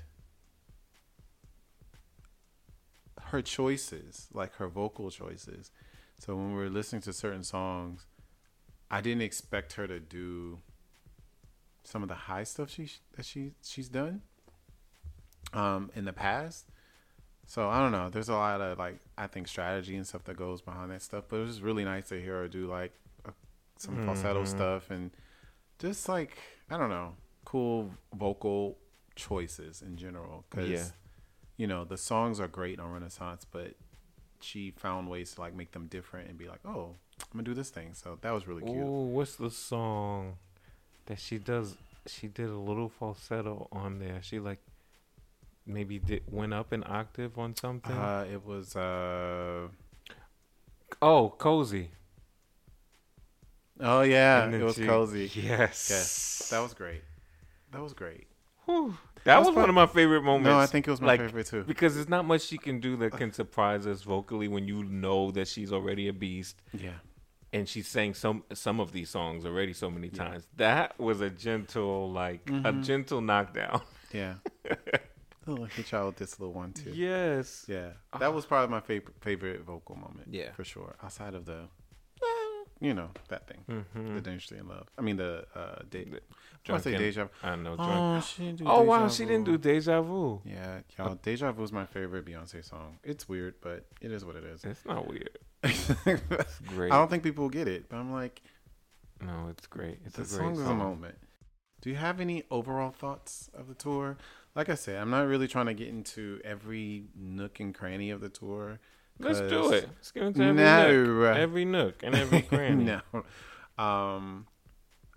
her choices, like her vocal choices. So when we were listening to certain songs, I didn't expect her to do some of the high stuff she that she she's done um in the past. So I don't know. There's a lot of like I think strategy and stuff that goes behind that stuff. But it was really nice to hear her do like a, some falsetto Mhm. stuff and just like I don't know, cool vocal choices in general. Because Yeah. you know the songs are great on Renaissance, but she found ways to like make them different and be like, oh, I'm gonna do this thing. So that was really cute. Ooh, what's the song that she does? She did a little falsetto on there. She like maybe did went up an octave on something. Uh, it was uh oh, cozy. oh yeah, it was cozy. Yes. Yes, that was great. That was great. Whew. That, was was one of my favorite moments. No, I think it was my like, favorite too. because there's not much she can do that can surprise us vocally when you know that she's already a beast Yeah, and she sang some some of these songs already so many Yeah. times. That was a gentle like a Mhm. gentle knockdown. yeah. oh, hit y'all with this little one too. yes. Yeah, that was probably my favorite favorite vocal moment. Yeah. for sure. Outside of the, you know, that thing, Mm-hmm. the dangerously in love. I mean the uh, de- The I want to say drunken- deja. I know. Drunk. Oh, she didn't do Oh, wow, Deja she didn't do deja vu. Yeah, y'all. Deja Vu is my favorite Beyonce song. It's weird, but it is what it is. It's not weird. I It's great. don't think people get it, but I'm like, no, it's great. It's the a great song song. is a moment. Do you have any overall thoughts of the tour? Like I said, I'm not really trying to get into every nook and cranny of the tour. Let's do it. Let's get into every nook, every nook and every cranny. no. Um,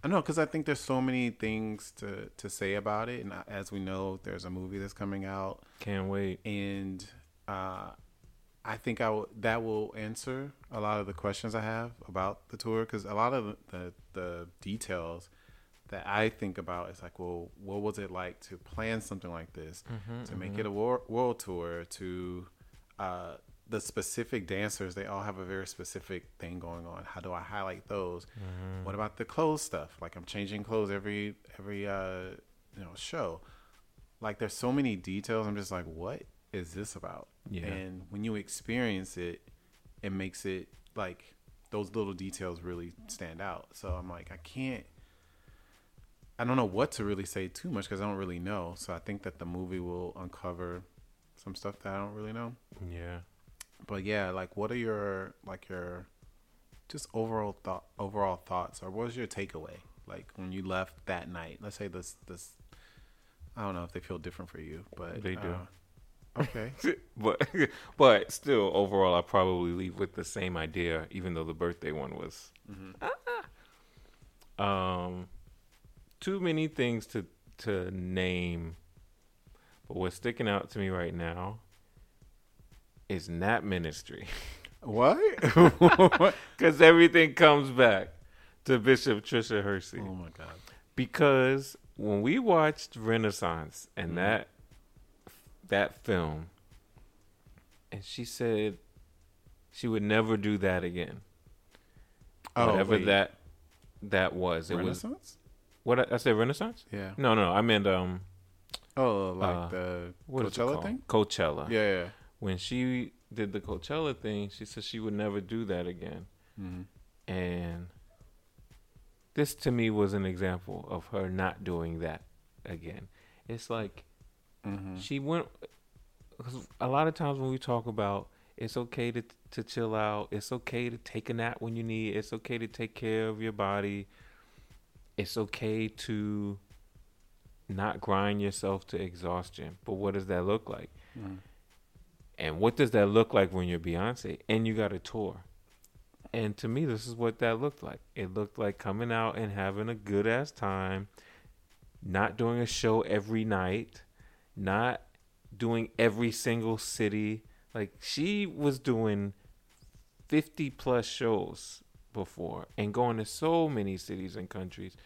I know because I think there's so many things to to say about it, and as we know, there's a movie that's coming out, Can't wait. and uh, I think I will, that will answer a lot of the questions I have about the tour because a lot of the the details that I think about is like, well, what was it like to plan something like this? Mm-hmm, to make it a wor- world tour to uh, the specific dancers they all have a very specific thing going on. How do i highlight those? Mm-hmm. what about the clothes stuff? Like i'm changing clothes every every uh you know show. Like there's so many details. I'm just like what is this about? Yeah. and when you experience it it makes it like those little details really stand out. So i'm like i can't I don't know what to really say too much because I don't really know. So I think that the movie will uncover some stuff that I don't really know. Yeah. But yeah, like what are your like your just overall thought overall thoughts or what was your takeaway? Like when you left that night. Let's say this this I don't know if they feel different for you, but They do. uh, okay. but but still, overall, I probably leave with the same idea, even though the birthday one was Mhm. um too many things to to name. But what's sticking out to me right now is Nap Ministry, What? because everything comes back to Bishop Tricia Hersey. oh my god. because when we watched Renaissance and Mhm. that that film, and she said she would never do that again. Oh, Whatever wait. that that was. It was Renaissance. What I, I said. Renaissance? Yeah. No, no. I meant um. Oh, like Uh, the What Coachella thing. Coachella. Yeah, yeah. When she did the Coachella thing, she said she would never do that again. hmm And this to me was an example of her not doing that again. It's like hmm she went. Cause a lot of times when we talk about it's okay to to chill out, it's okay to take a nap when you need, it's okay to take care of your body, it's okay to not grind yourself to exhaustion. But what does that look like? hmm And what does that look like when you're Beyonce and you got a tour? And to me, this is what that looked like. It looked like coming out and having a good ass time, not doing a show every night, not doing every single city. Like she was doing 50 plus shows before and going to so many cities and countries.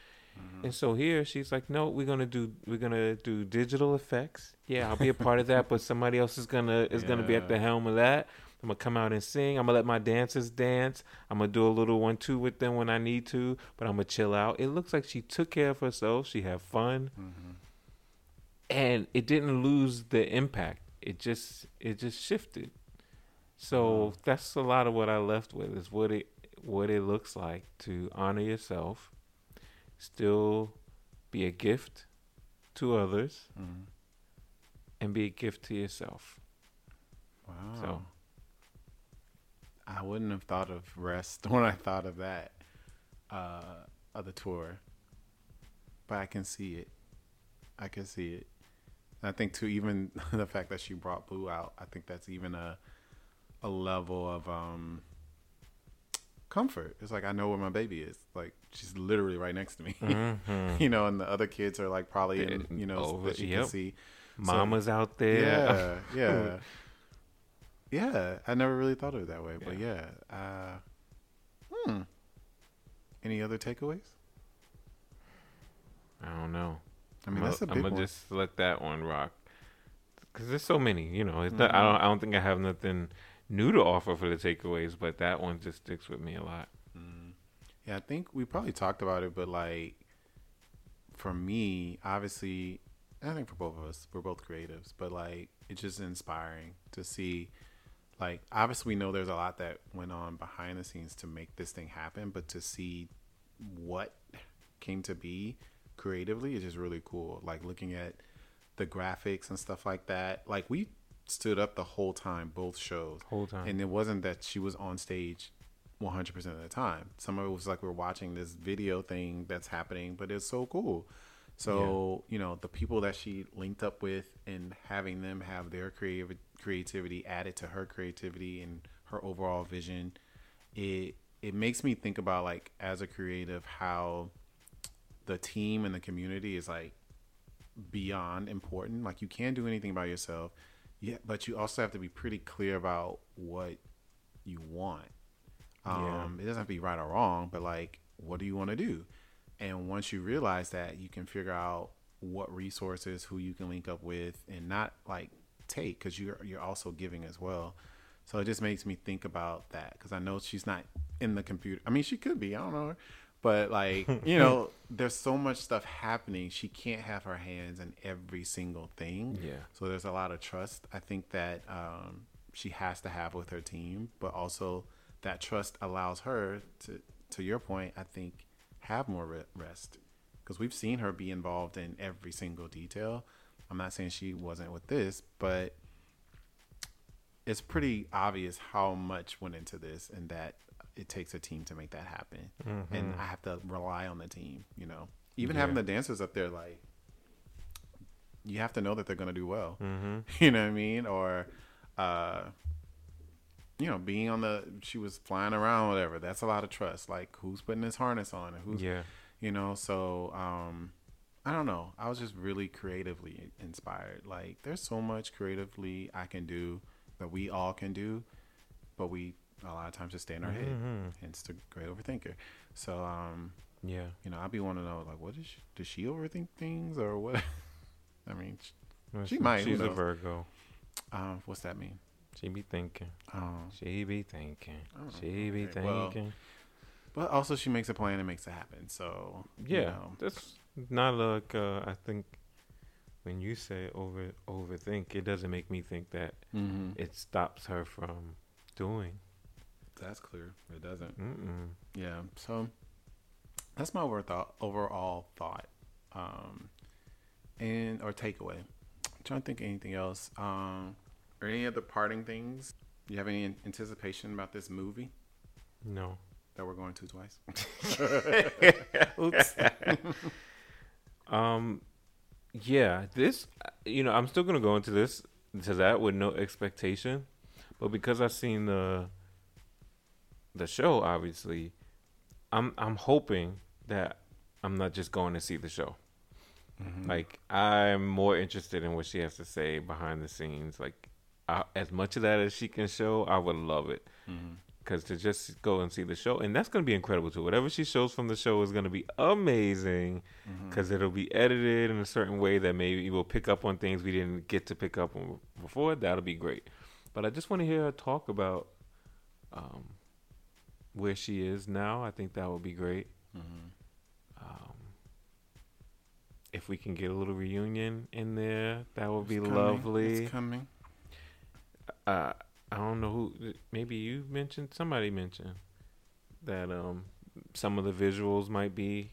And so here she's like, no, we're gonna do we're gonna do digital effects. Yeah, I'll be a part of that, but somebody else is gonna is gonna be at the helm of that. I'm gonna come out and sing. I'm gonna let my dancers dance. I'm gonna do a little one two with them when I need to, but I'm gonna chill out. It looks like she took care of herself. She had fun, hmm and it didn't lose the impact. It just it just shifted. So that's a lot of what I left with is what it what it looks like to honor yourself, still be a gift to others, hmm and be a gift to yourself. Wow. So- I wouldn't have thought of rest when I thought of that uh, of the tour, but I can see it. I can see it. I think too, even the fact that she brought Blue out, I think that's even a a level of um comfort. It's like I know where my baby is. Like she's literally right next to me. Mhm. you know, and the other kids are like probably in, you know over- that you yep. can see. Mama's out there. Yeah, yeah, yeah. I never really thought of it that way, but yeah. Uh, hmm. Any other takeaways? I don't know. I mean, I'm that's a gonna, big I'm gonna one. just let that one rock because there's so many. You know, it's not, I don't. I don't think I have nothing new to offer for the takeaways, but that one just sticks with me a lot. Mm. Yeah, I think we probably talked about it, but like for me, obviously, I think for both of us, we're both creatives, but like it's just inspiring to see. Like, obviously, we know there's a lot that went on behind the scenes to make this thing happen, but to see what came to be creatively is just really cool. Like, looking at the graphics and stuff like that. Like, we stood up the whole time, both shows. Whole time. And it wasn't that she was on stage 100% of the time. Some of it was like we're watching this video thing that's happening, but it's so cool. So, you know, the people that she linked up with and having them have their creative creativity added to her creativity and her overall vision, it it makes me think about like as a creative how the team and the community is like beyond important. Like you can't do anything by yourself. Yeah, but you also have to be pretty clear about what you want. Yeah. Um, It doesn't have to be right or wrong, but like, what do you want to do? And once you realize that, you can figure out what resources, who you can link up with, and not like take because you're you're also giving as well. So it just makes me think about that because I know she's not in the computer. I mean, she could be. I don't know her. But like, you know, there's so much stuff happening. She can't have her hands in every single thing. Yeah. So there's a lot of trust I think that um, she has to have with her team, but also that trust allows her to, to your point, I think, have more rest because we've seen her be involved in every single detail. I'm not saying she wasn't with this, but it's pretty obvious how much went into this and that it takes a team to make that happen. And I have to rely on the team, you know. Even having the dancers up there, like, you have to know that they're going to do well. Mm-hmm. You know what I mean? Or, uh, you know, being on the, she was flying around, whatever. That's a lot of trust. Like, who's putting this harness on and who's, Yeah. you know so um i don't know i was just really creatively inspired like there's so much creatively i can do that we all can do but we a lot of times just stay in our head Mhm. hence the great overthinker so um Yeah. you know i'd be wanting to know like what is she does she overthink things or what i mean sh- Well, She might, She's a? Virgo. um what's that mean She be thinking. Oh. She be thinking. She be okay. Well, thinking. But also, she makes a plan and makes it happen. So you yeah, know. that's not like uh, I think when you say over overthink, it doesn't make me think that Mhm. it stops her from doing. That's clear. It doesn't. Mm-mm. Yeah. So that's my overall thought. Overall thought, um, and or takeaway. I'm trying to think of anything else. Um, or any other parting things. You have any anticipation about this movie No. that we're going to twice? Oops. um, yeah, this, you know, I'm still gonna go into this to that with no expectation, but because I've seen the the show, obviously, I'm I'm hoping that I'm not just going to see the show. Mm-hmm. Like I'm more interested in what she has to say behind the scenes. Like I, as much of that as she can show, I would love it Mm-hmm. because to just go and see the show and that's going to be incredible too whatever she shows from the show is going to be amazing Mm-hmm. because it'll be edited in a certain way that maybe we'll pick up on things we didn't get to pick up on before that'll be great but i just want to hear her talk about um, where she is now i think that would be great Mm-hmm. um, if we can get a little reunion in there that would be coming. lovely It's coming. uh, I don't know who. Maybe you mentioned somebody mentioned that um some of the visuals might be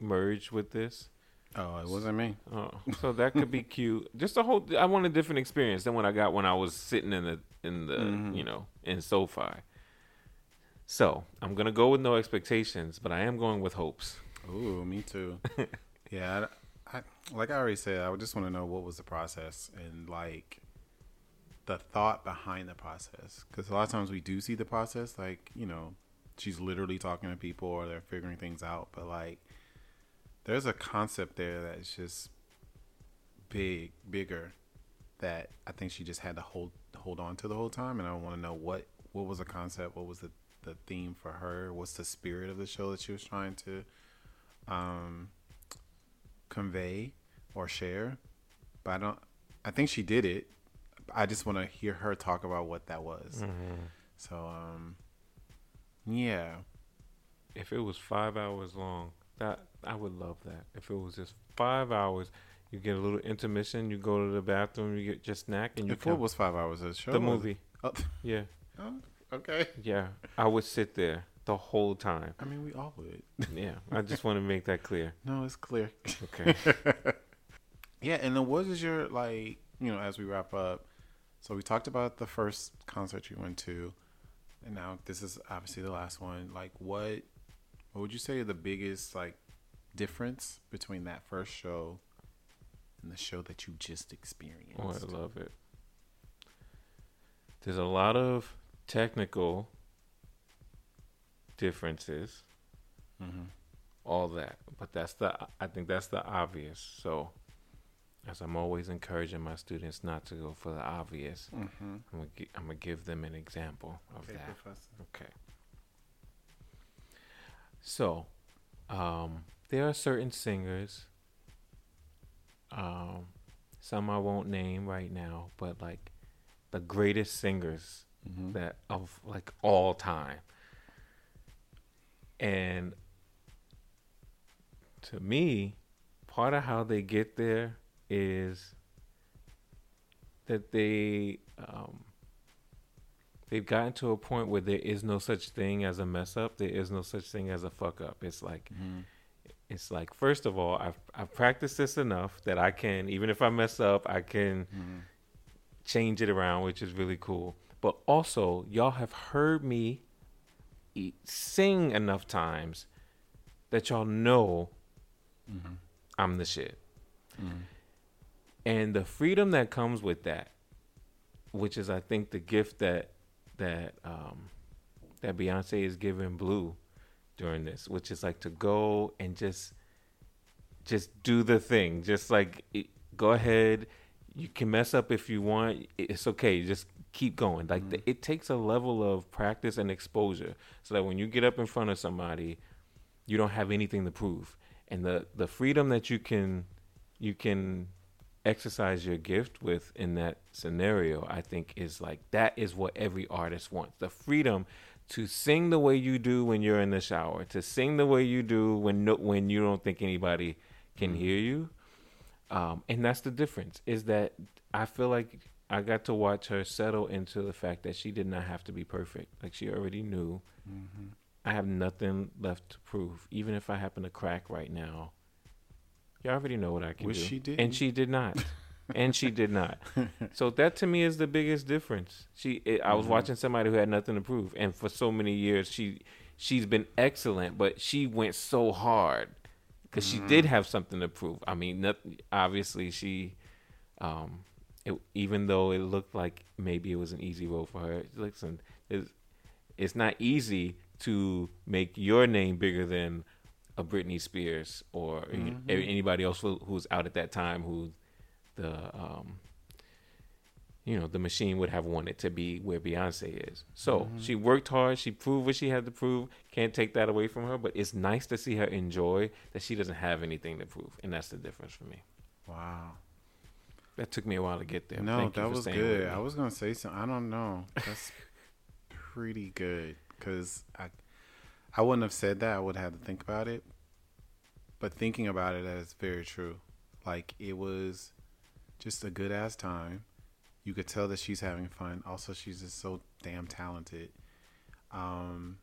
merged with this. Oh, it wasn't me. Oh, so that could be cute. Just a whole. I want a different experience than what I got when I was sitting in the in the Mhm. you know in SoFi. So I'm gonna go with no expectations, but I am going with hopes. Ooh, me too. yeah, I, I like I already said, I would just want to know what was the process and like the thought behind the process. Because a lot of times we do see the process, like you know, she's literally talking to people or they're figuring things out, but like there's a concept there that's just big, bigger that I think she just had to hold hold on to the whole time, and I want to know what what was the concept, what was the the theme for her, what's the spirit of the show that she was trying to um, convey or share. But I don't. I think she did it. I just want to hear her talk about what that was. Mm-hmm. So, um, yeah, If it was five hours long, that I would love that. If it was just five hours, you get a little intermission, you go to the bathroom, you get your snack, and you if it was five hours of the show, the movie. Oh, Yeah, oh, okay. yeah. I would sit there the whole time. I mean, we all would. Yeah, I just want to make that clear. No, it's clear. Okay. Yeah, and then what is your like? You know, as we wrap up, so we talked about the first concert you went to, and now this is obviously the last one. Like, what? What would you say the biggest like difference between that first show and the show that you just experienced? Oh, I love it. There's a lot of technical differences, Mm-hmm. all that, but that's the I think that's the obvious. So, as I'm always encouraging my students not to go for the obvious, Mm-hmm. I'm gonna, gi- I'm gonna give them an example of Okay, that. Professor. Okay. So, um, there are certain singers. Um, some I won't name right now, but like the greatest singers Mm-hmm. that of like all time. And to me, part of how they get there is that they um, they've gotten to a point where there is no such thing as a mess up. There is no such thing as a fuck up. It's like Mm-hmm. it's like first of all, I've I've practiced this enough that I can even if I mess up, I can Mm-hmm. change it around, which is really cool. But also, y'all have heard me e- sing enough times that y'all know Mm-hmm. I'm the shit. Mm-hmm. And the freedom that comes with that, which is I think the gift that that um that Beyonce is giving Blue during this, which is like to go and just just do the thing. Just like it, go ahead, you can mess up if you want. It's okay. Just keep going. Like the, it takes a level of practice and exposure so that when you get up in front of somebody, you don't have anything to prove. And the the freedom that you can you can exercise your gift with in that scenario, I think is like that is what every artist wants. The freedom to sing the way you do when you're in the shower, to sing the way you do when no, when you don't think anybody can Mm-hmm. hear you. Um, and that's the difference is that I feel like I got to watch her settle into the fact that she did not have to be perfect. Like she already knew Mm-hmm. I have nothing left to prove. Even if I happen to crack right now, you already know what I can Which do. she didn't. and she did not. and she did not. So that to me is the biggest difference. She, it, I was Mhm. watching somebody who had nothing to prove, and for so many years she, she's been excellent, but she went so hard because she did have something to prove. I mean, not, obviously she, um, it, even though it looked like maybe it was an easy road for her, listen, it's, it's not easy to make your name bigger than a Britney Spears or Mhm. anybody else who, who's out at that time who the um you know the machine would have wanted to be where Beyonce is. So Mhm. she worked hard. She proved what she had to prove. Can't take that away from her. But it's nice to see her enjoy that she doesn't have anything to prove, and that's the difference for me. Wow. That took me a while to get there. No, Thank that was good. I was gonna say something. I don't know. That's pretty good because I, I wouldn't have said that. I would have had to think about it. But thinking about it, that's very true. Like it was just a good ass time. You could tell that she's having fun. Also, she's just so damn talented. Um,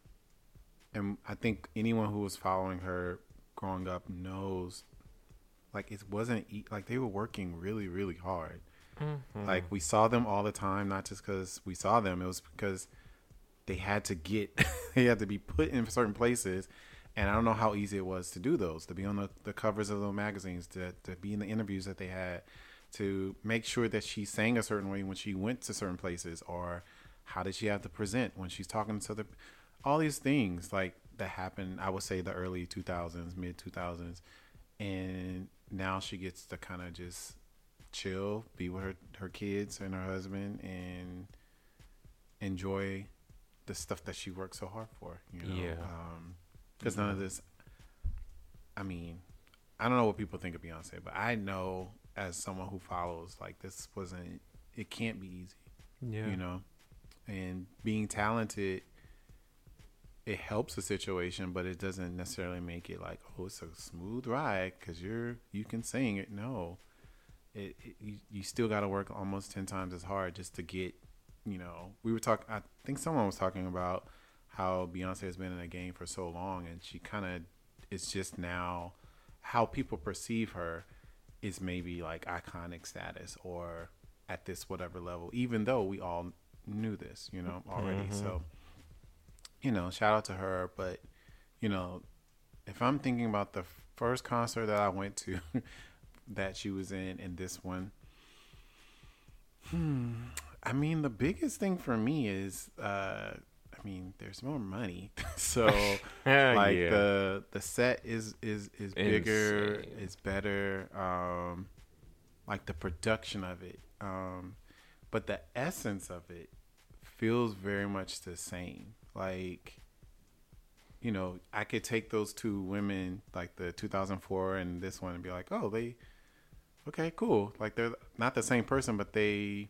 and I think anyone who was following her growing up knows, like it wasn't e- like they were working really, really hard. Mhm. Like we saw them all the time, not just because we saw them. It was because they had to get, they had to be put in certain places, and I don't know how easy it was to do those, to be on the, the covers of the magazines, to to be in the interviews that they had, to make sure that she sang a certain way when she went to certain places, or how did she have to present when she's talking to the, all these things like that happened. I would say the early two thousands, mid two thousands, and now she gets to kind of just chill, be with her, her kids and her husband, and enjoy the stuff that she worked so hard for. You know, Yeah. Um, because none of this. I mean, I don't know what people think of Beyonce, but I know as someone who follows, like this wasn't. It can't be easy. yeah. You know, and being talented. It helps the situation, but it doesn't necessarily make it like, oh, it's a smooth ride because you're you can sing it. No, it, it you, you still got to work almost 10 times as hard just to get you know we were talking i think someone was talking about how beyonce has been in the game for so long and she kind of it's just now how people perceive her is maybe like iconic status or at this whatever level even though we all knew this you know already Mhm. so you know shout out to her but you know if i'm thinking about the first concert that i went to that she was in and this one. Hmm. I mean, the biggest thing for me is, uh, I mean, there's more money, so like yeah. the the set is is is bigger, Insane. it's better. Um, like the production of it, um, but the essence of it feels very much the same. Like you know, I could take those two women, like the 2004 and this one, and be like, oh, they, okay, cool. Like they're not the same person, but they,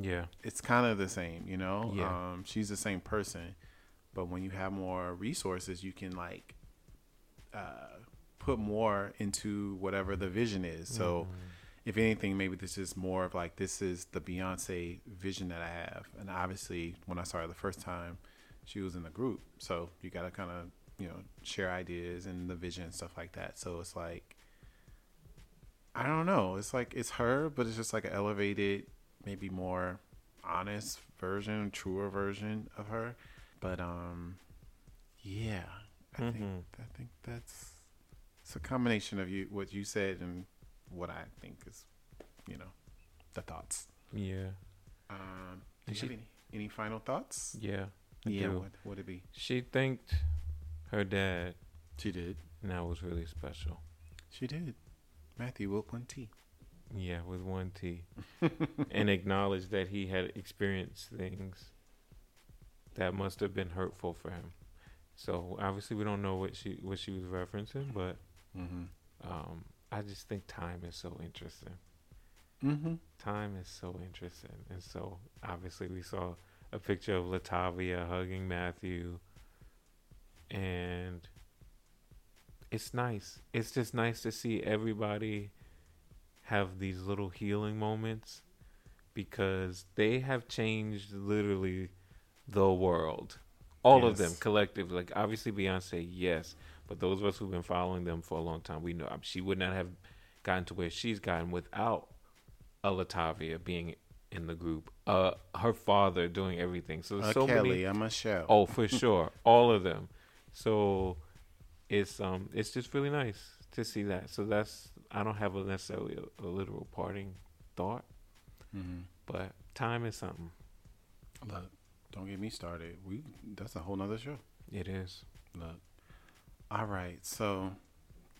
yeah. it's kind of the same, you know. Yeah. Um, she's the same person, but when you have more resources, you can like uh, put more into whatever the vision is. So, Mm-hmm. if anything, maybe this is more of like this is the Beyonce vision that I have, and obviously, when I started the first time, she was in the group, so you got to kind of you know share ideas and the vision and stuff like that. So it's like I don't know. It's like it's her, but it's just like an elevated, maybe more honest version, truer version of her. But um, yeah, I think Mhm. I think that's it's a combination of you what you said and what I think is, you know, the thoughts. Yeah. Um, do you have any any final thoughts? Yeah. I yeah, do. what would it be? She thanked her dad, She did. and that was really special. She did. Mathew with one T. Yeah, with one T, and acknowledged that he had experienced things that must have been hurtful for him. So obviously, we don't know what she what she was referencing, but Mm-hmm. um, I just think time is so interesting. Mm-hmm. Time is so interesting, and so obviously we saw a picture of Latavia hugging Matthew, and it's nice. It's just nice to see everybody have these little healing moments because they have changed literally the world. All of them collectively. Like obviously Beyonce, yes, but those of us who've been following them for a long time, we know she would not have gotten to where she's gotten without a Latavia being in the group, uh, her father doing everything. So Uh, so Kelly, many. I'm a show. Oh, for sure, all of them. So it's um it's just really nice to see that. So that's I don't have a necessarily a, a literal parting thought, Mm-hmm. but time is something. Look, don't get me started. We that's a whole nother show. It is. Look. All right, so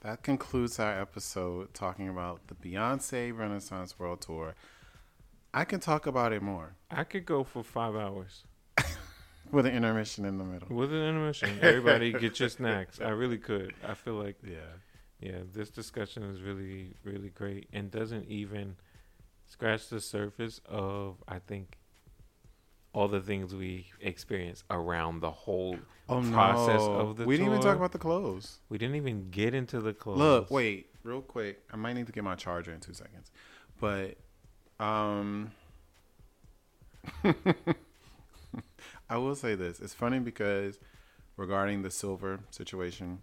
that concludes our episode talking about the Beyonce Renaissance World Tour. I can talk about it more I could go for five hours with an intermission in the middle. with an intermission. Everybody get your snacks. I really could. I feel like Yeah. yeah, this discussion is really really great and doesn't even scratch the surface of I think all the things we experience around the whole Oh process no. of the we didn't even talk about the clothes. We didn't even get into the clothes. Look, wait, real quick. I might need to get my charger in two seconds, but um, I will say this. It's funny because regarding the silver situation,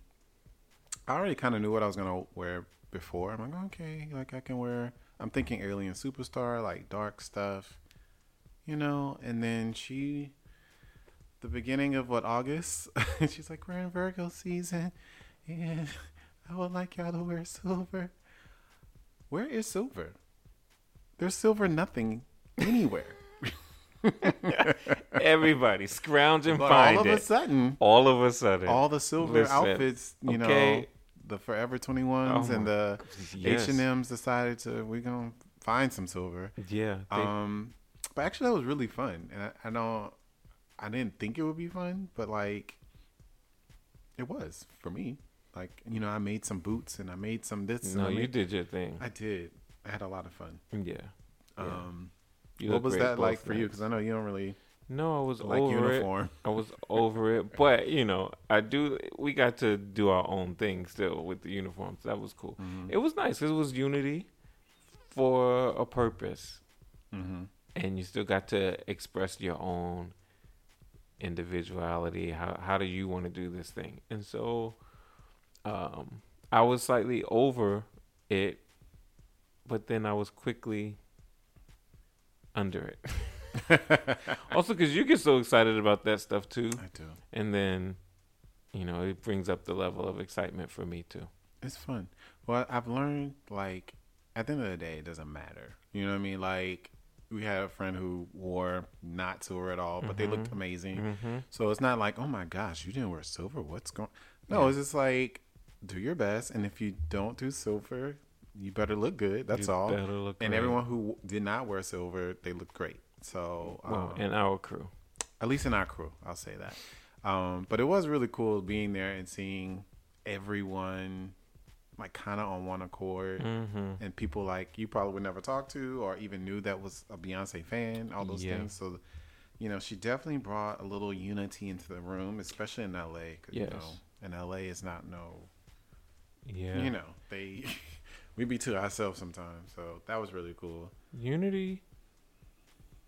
I already kind of knew what I was gonna wear before. I'm like, okay, like I can wear. I'm thinking Alien Superstar, like dark stuff, you know. And then she, the beginning of what August, she's like, we're in Virgo season, and I would like y'all to wear silver. Where is silver? There's silver nothing anywhere. Everybody scrounge and But find all of it. a sudden, all of a sudden, all the silver Listen, outfits, you know, the Forever 21s Oh and the yes. H&M's decided to, we're going to find some silver. Yeah, they- Um, but actually that was really fun. And I, I know I didn't think it would be fun, but like it was for me. Like, you know, I made some boots and I made some this. no, you did your thing. I did. I had a lot of fun. yeah. Yeah. Um, You what was that like for you? Because I know you don't really No, I was like over uniform. it. I was over it, but you know, I do. We got to do our own thing still with the uniforms. That was cool. Mm-hmm. It was nice. It was unity for a purpose, Mm-hmm. and you still got to express your own individuality. How how do you want to do this thing? And so, um, I was slightly over it, but then I was quickly under it. also, because you get so excited about that stuff too, I do. and then, you know, it brings up the level of excitement for me too. It's fun. Well, I've learned like at the end of the day, it doesn't matter. You know what I mean? Like we had a friend who wore not silver at all, but they looked amazing. Mm-hmm. So it's not like, oh my gosh, you didn't wear silver. What's going? No, Yeah. it's just like do your best, and if you don't do silver, you better look good. That's You all. better look And great. everyone who did not wear silver, they looked great. So well, um, and our crew. at least in our crew, I'll say that. Um, but it was really cool being there and seeing everyone like kind of on one accord Mm-hmm. and people like you probably would never talk to or even knew that was a Beyonce fan, all those Yeah. things. So, you know, she definitely brought a little unity into the room, especially in LA. Cause, Yes. you know, in LA is not no, Yeah. you know, they, we be to ourselves sometimes. So that was really cool. unity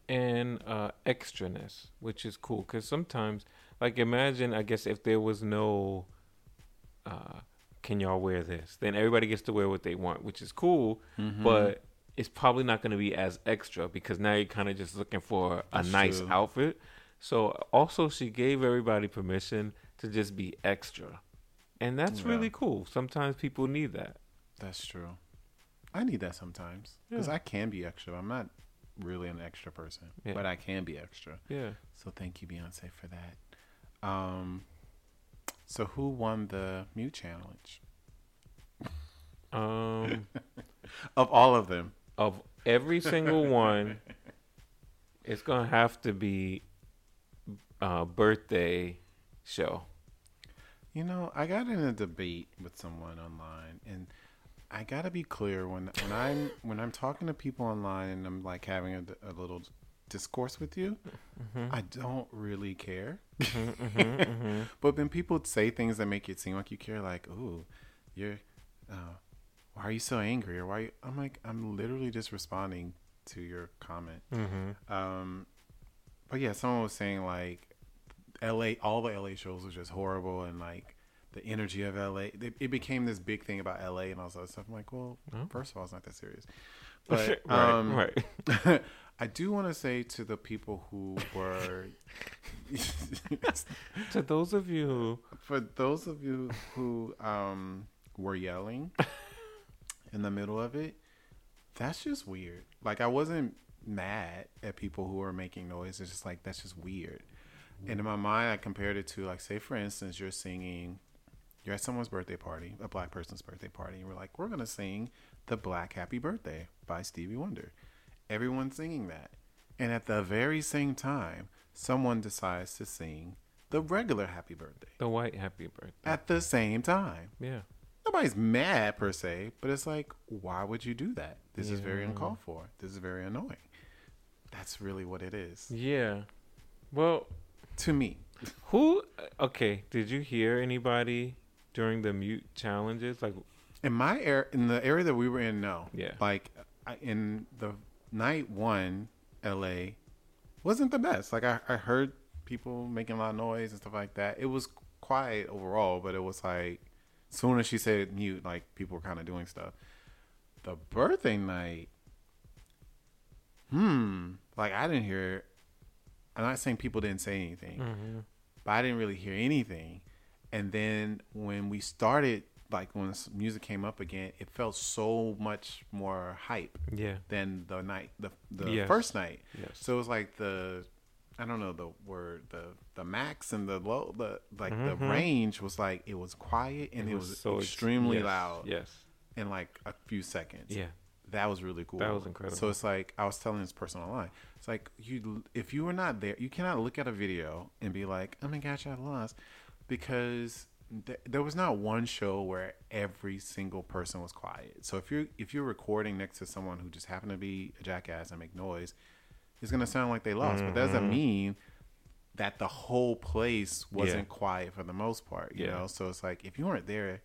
and uh extraness which is cool because sometimes like imagine i guess if there was no uh can y'all wear this then everybody gets to wear what they want which is cool Mm-hmm. but it's probably not going to be as extra because now you're kind of just looking for a That's nice true. outfit so also she gave everybody permission to just be extra and that's Yeah. really cool sometimes people need that That's true. I need that sometimes because Yeah. I can be extra. I'm not really an extra person, Yeah. but I can be extra. yeah So thank you, Beyonce, for that. Um, so who won the mute challenge um of all of them? of every single one, it's gonna have to be uh birthday show. You know, I got in a debate with someone online, and I gotta be clear when when I'm when I'm talking to people online and I'm like having a, a little discourse with you, Mm-hmm. I don't really care. mm-hmm. But when people say things that make it seem like you care, like, "Ooh, you're, uh, why are you so angry?" or "Why?" I'm like, I'm literally just responding to your comment. Mm-hmm. Um, but yeah, someone was saying like, L.A. all the L.A. shows were just horrible, and like the energy of L.A. It, it became this big thing about L.A. and all this other stuff. I'm like, well, Oh. first of all, it's not that serious. But right, um, right. I do want to say to the people who were, To those of you who for those of you who um, were yelling in the middle of it, that's just weird. Like I wasn't mad at people who were making noise. It's just like that's just weird. And in my mind, I compared it to like, say, for instance, you're singing, you're at someone's birthday party, a black person's birthday party, and we're like, we're gonna sing "The Black Happy Birthday" by Stevie Wonder. Everyone's singing that, and at the very same time, someone decides to sing the regular "Happy Birthday" the white happy birthday. at the same time. Yeah. Nobody's mad per se, but it's like, why would you do that? This is very uncalled for. This is very annoying. That's really what it is Yeah. Well, to me. who okay, did you hear anybody during the mute challenges like In my area, in the area that we were in, no. Yeah. Like I- in the night one, L.A. wasn't the best. Like I, I heard people making a lot of noise and stuff like that. It was quiet overall, but it was like soon as she said mute, like people were kind of doing stuff. The birthday night, hmm, like I didn't hear. I'm not saying people didn't say anything, mm-hmm. but I didn't really hear anything. And then when we started, like when music came up again, it felt so much more hype Yeah. than the night, the the Yes. first night. Yes. So it was like the, I don't know the word, the the max and the low, the like the Mhm. range was like it was quiet and it, was, so ex- extremely yes, loud Yes. in like a few seconds. Yeah. That was really cool. That was incredible. So it's like I was telling this person online. It's like you, if you were not there, you cannot look at a video and be like, "Oh my gosh, I lost," because th- there was not one show where every single person was quiet. So if you're if you're recording next to someone who just happened to be a jackass and make noise, it's gonna sound like they lost. But that doesn't Mhm. mean that the whole place wasn't Yeah. quiet for the most part. You Yeah. know, so it's like if you weren't there,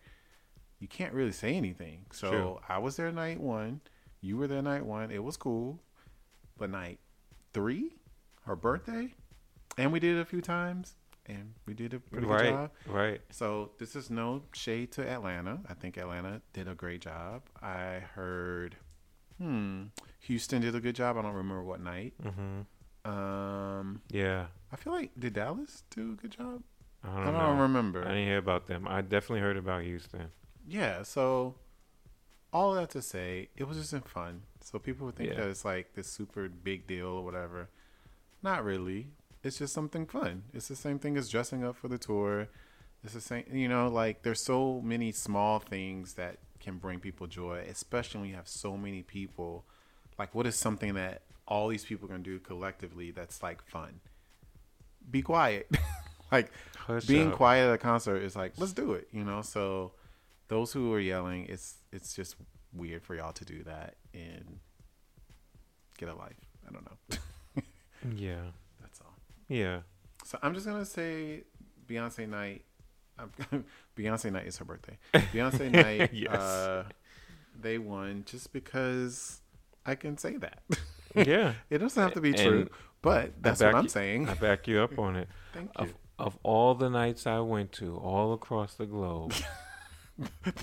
you can't really say anything. So True. I was there night one. You were there night one. It was cool. But night three, her birthday, and we did it a few times, and we did a pretty good Right. job. Right. So this is no shade to Atlanta. I think Atlanta did a great job. I heard, hmm, Houston did a good job. I don't remember what night. Mm-hmm. Um, Yeah. I feel like did Dallas do a good job? I I don't, don't, know. remember. I didn't hear about them. I definitely heard about Houston. yeah. So all that to say, it was just fun. So people would think Yeah. that it's like this super big deal or whatever. Not really. It's just something fun. It's the same thing as dressing up for the tour. It's the same, you know, like there's so many small things that can bring people joy, especially when you have so many people. Like, what is something that all these people can do collectively that's like fun? Be quiet. like, Hush being up. quiet at a concert is like, let's do it, you know? So, those who are yelling, it's it's just weird for y'all to do that and get a life. I don't know. Yeah. Yeah. So I'm just gonna say Beyonce night. Beyonce night is her birthday. Beyonce night. Yes. uh, they won just because I can say that. Yeah. it doesn't have to be And true, but that's what I'm you- saying. I back you up on it. Thank you. Of of all the nights I went to all across the globe,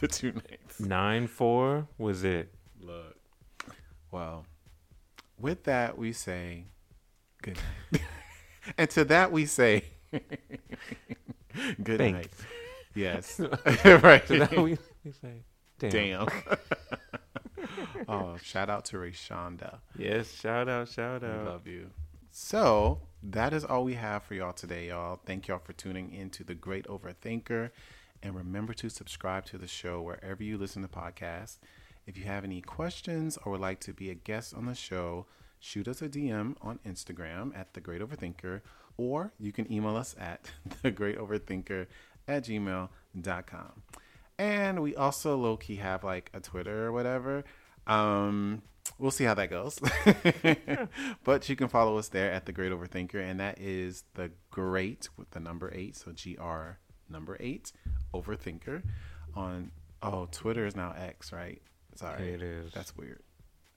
the two nights. nine four was it. Look. Well, with that we say good night. And to that we say good Thank night. Yes. So right. now we, we say, damn. Damn. oh, shout out to Rayshonda. Yes. Shout out. Shout We out. love you. So that is all we have for y'all today, y'all. Thank y'all for tuning in to the Great Overthinker. And remember to subscribe to the show wherever you listen to podcasts. If you have any questions or would like to be a guest on the show, shoot us a DM on Instagram at the Great Overthinker, or you can email us at the Great Overthinker at gmail.com. And we also low key have like a Twitter or whatever. Um, we'll see how that goes. but you can follow us there at the Great Overthinker, and that is the Great with the number eight, so G R number eight Overthinker on. Oh, Twitter is now X, right? Sorry, It is. That's weird.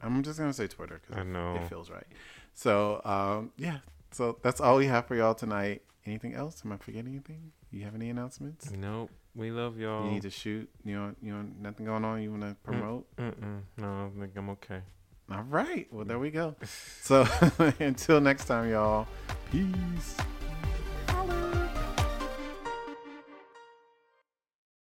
I'm just gonna say Twitter because I know. it feels right. So um, yeah, so that's all we have for y'all tonight. Anything else? Am I forgetting anything? You have any announcements? Nope. We love y'all. You need to shoot. You know, you know, nothing going on. You want to promote? Mm-mm. No, I think I'm okay. All right. Well, there we go. So until next time, y'all. Peace.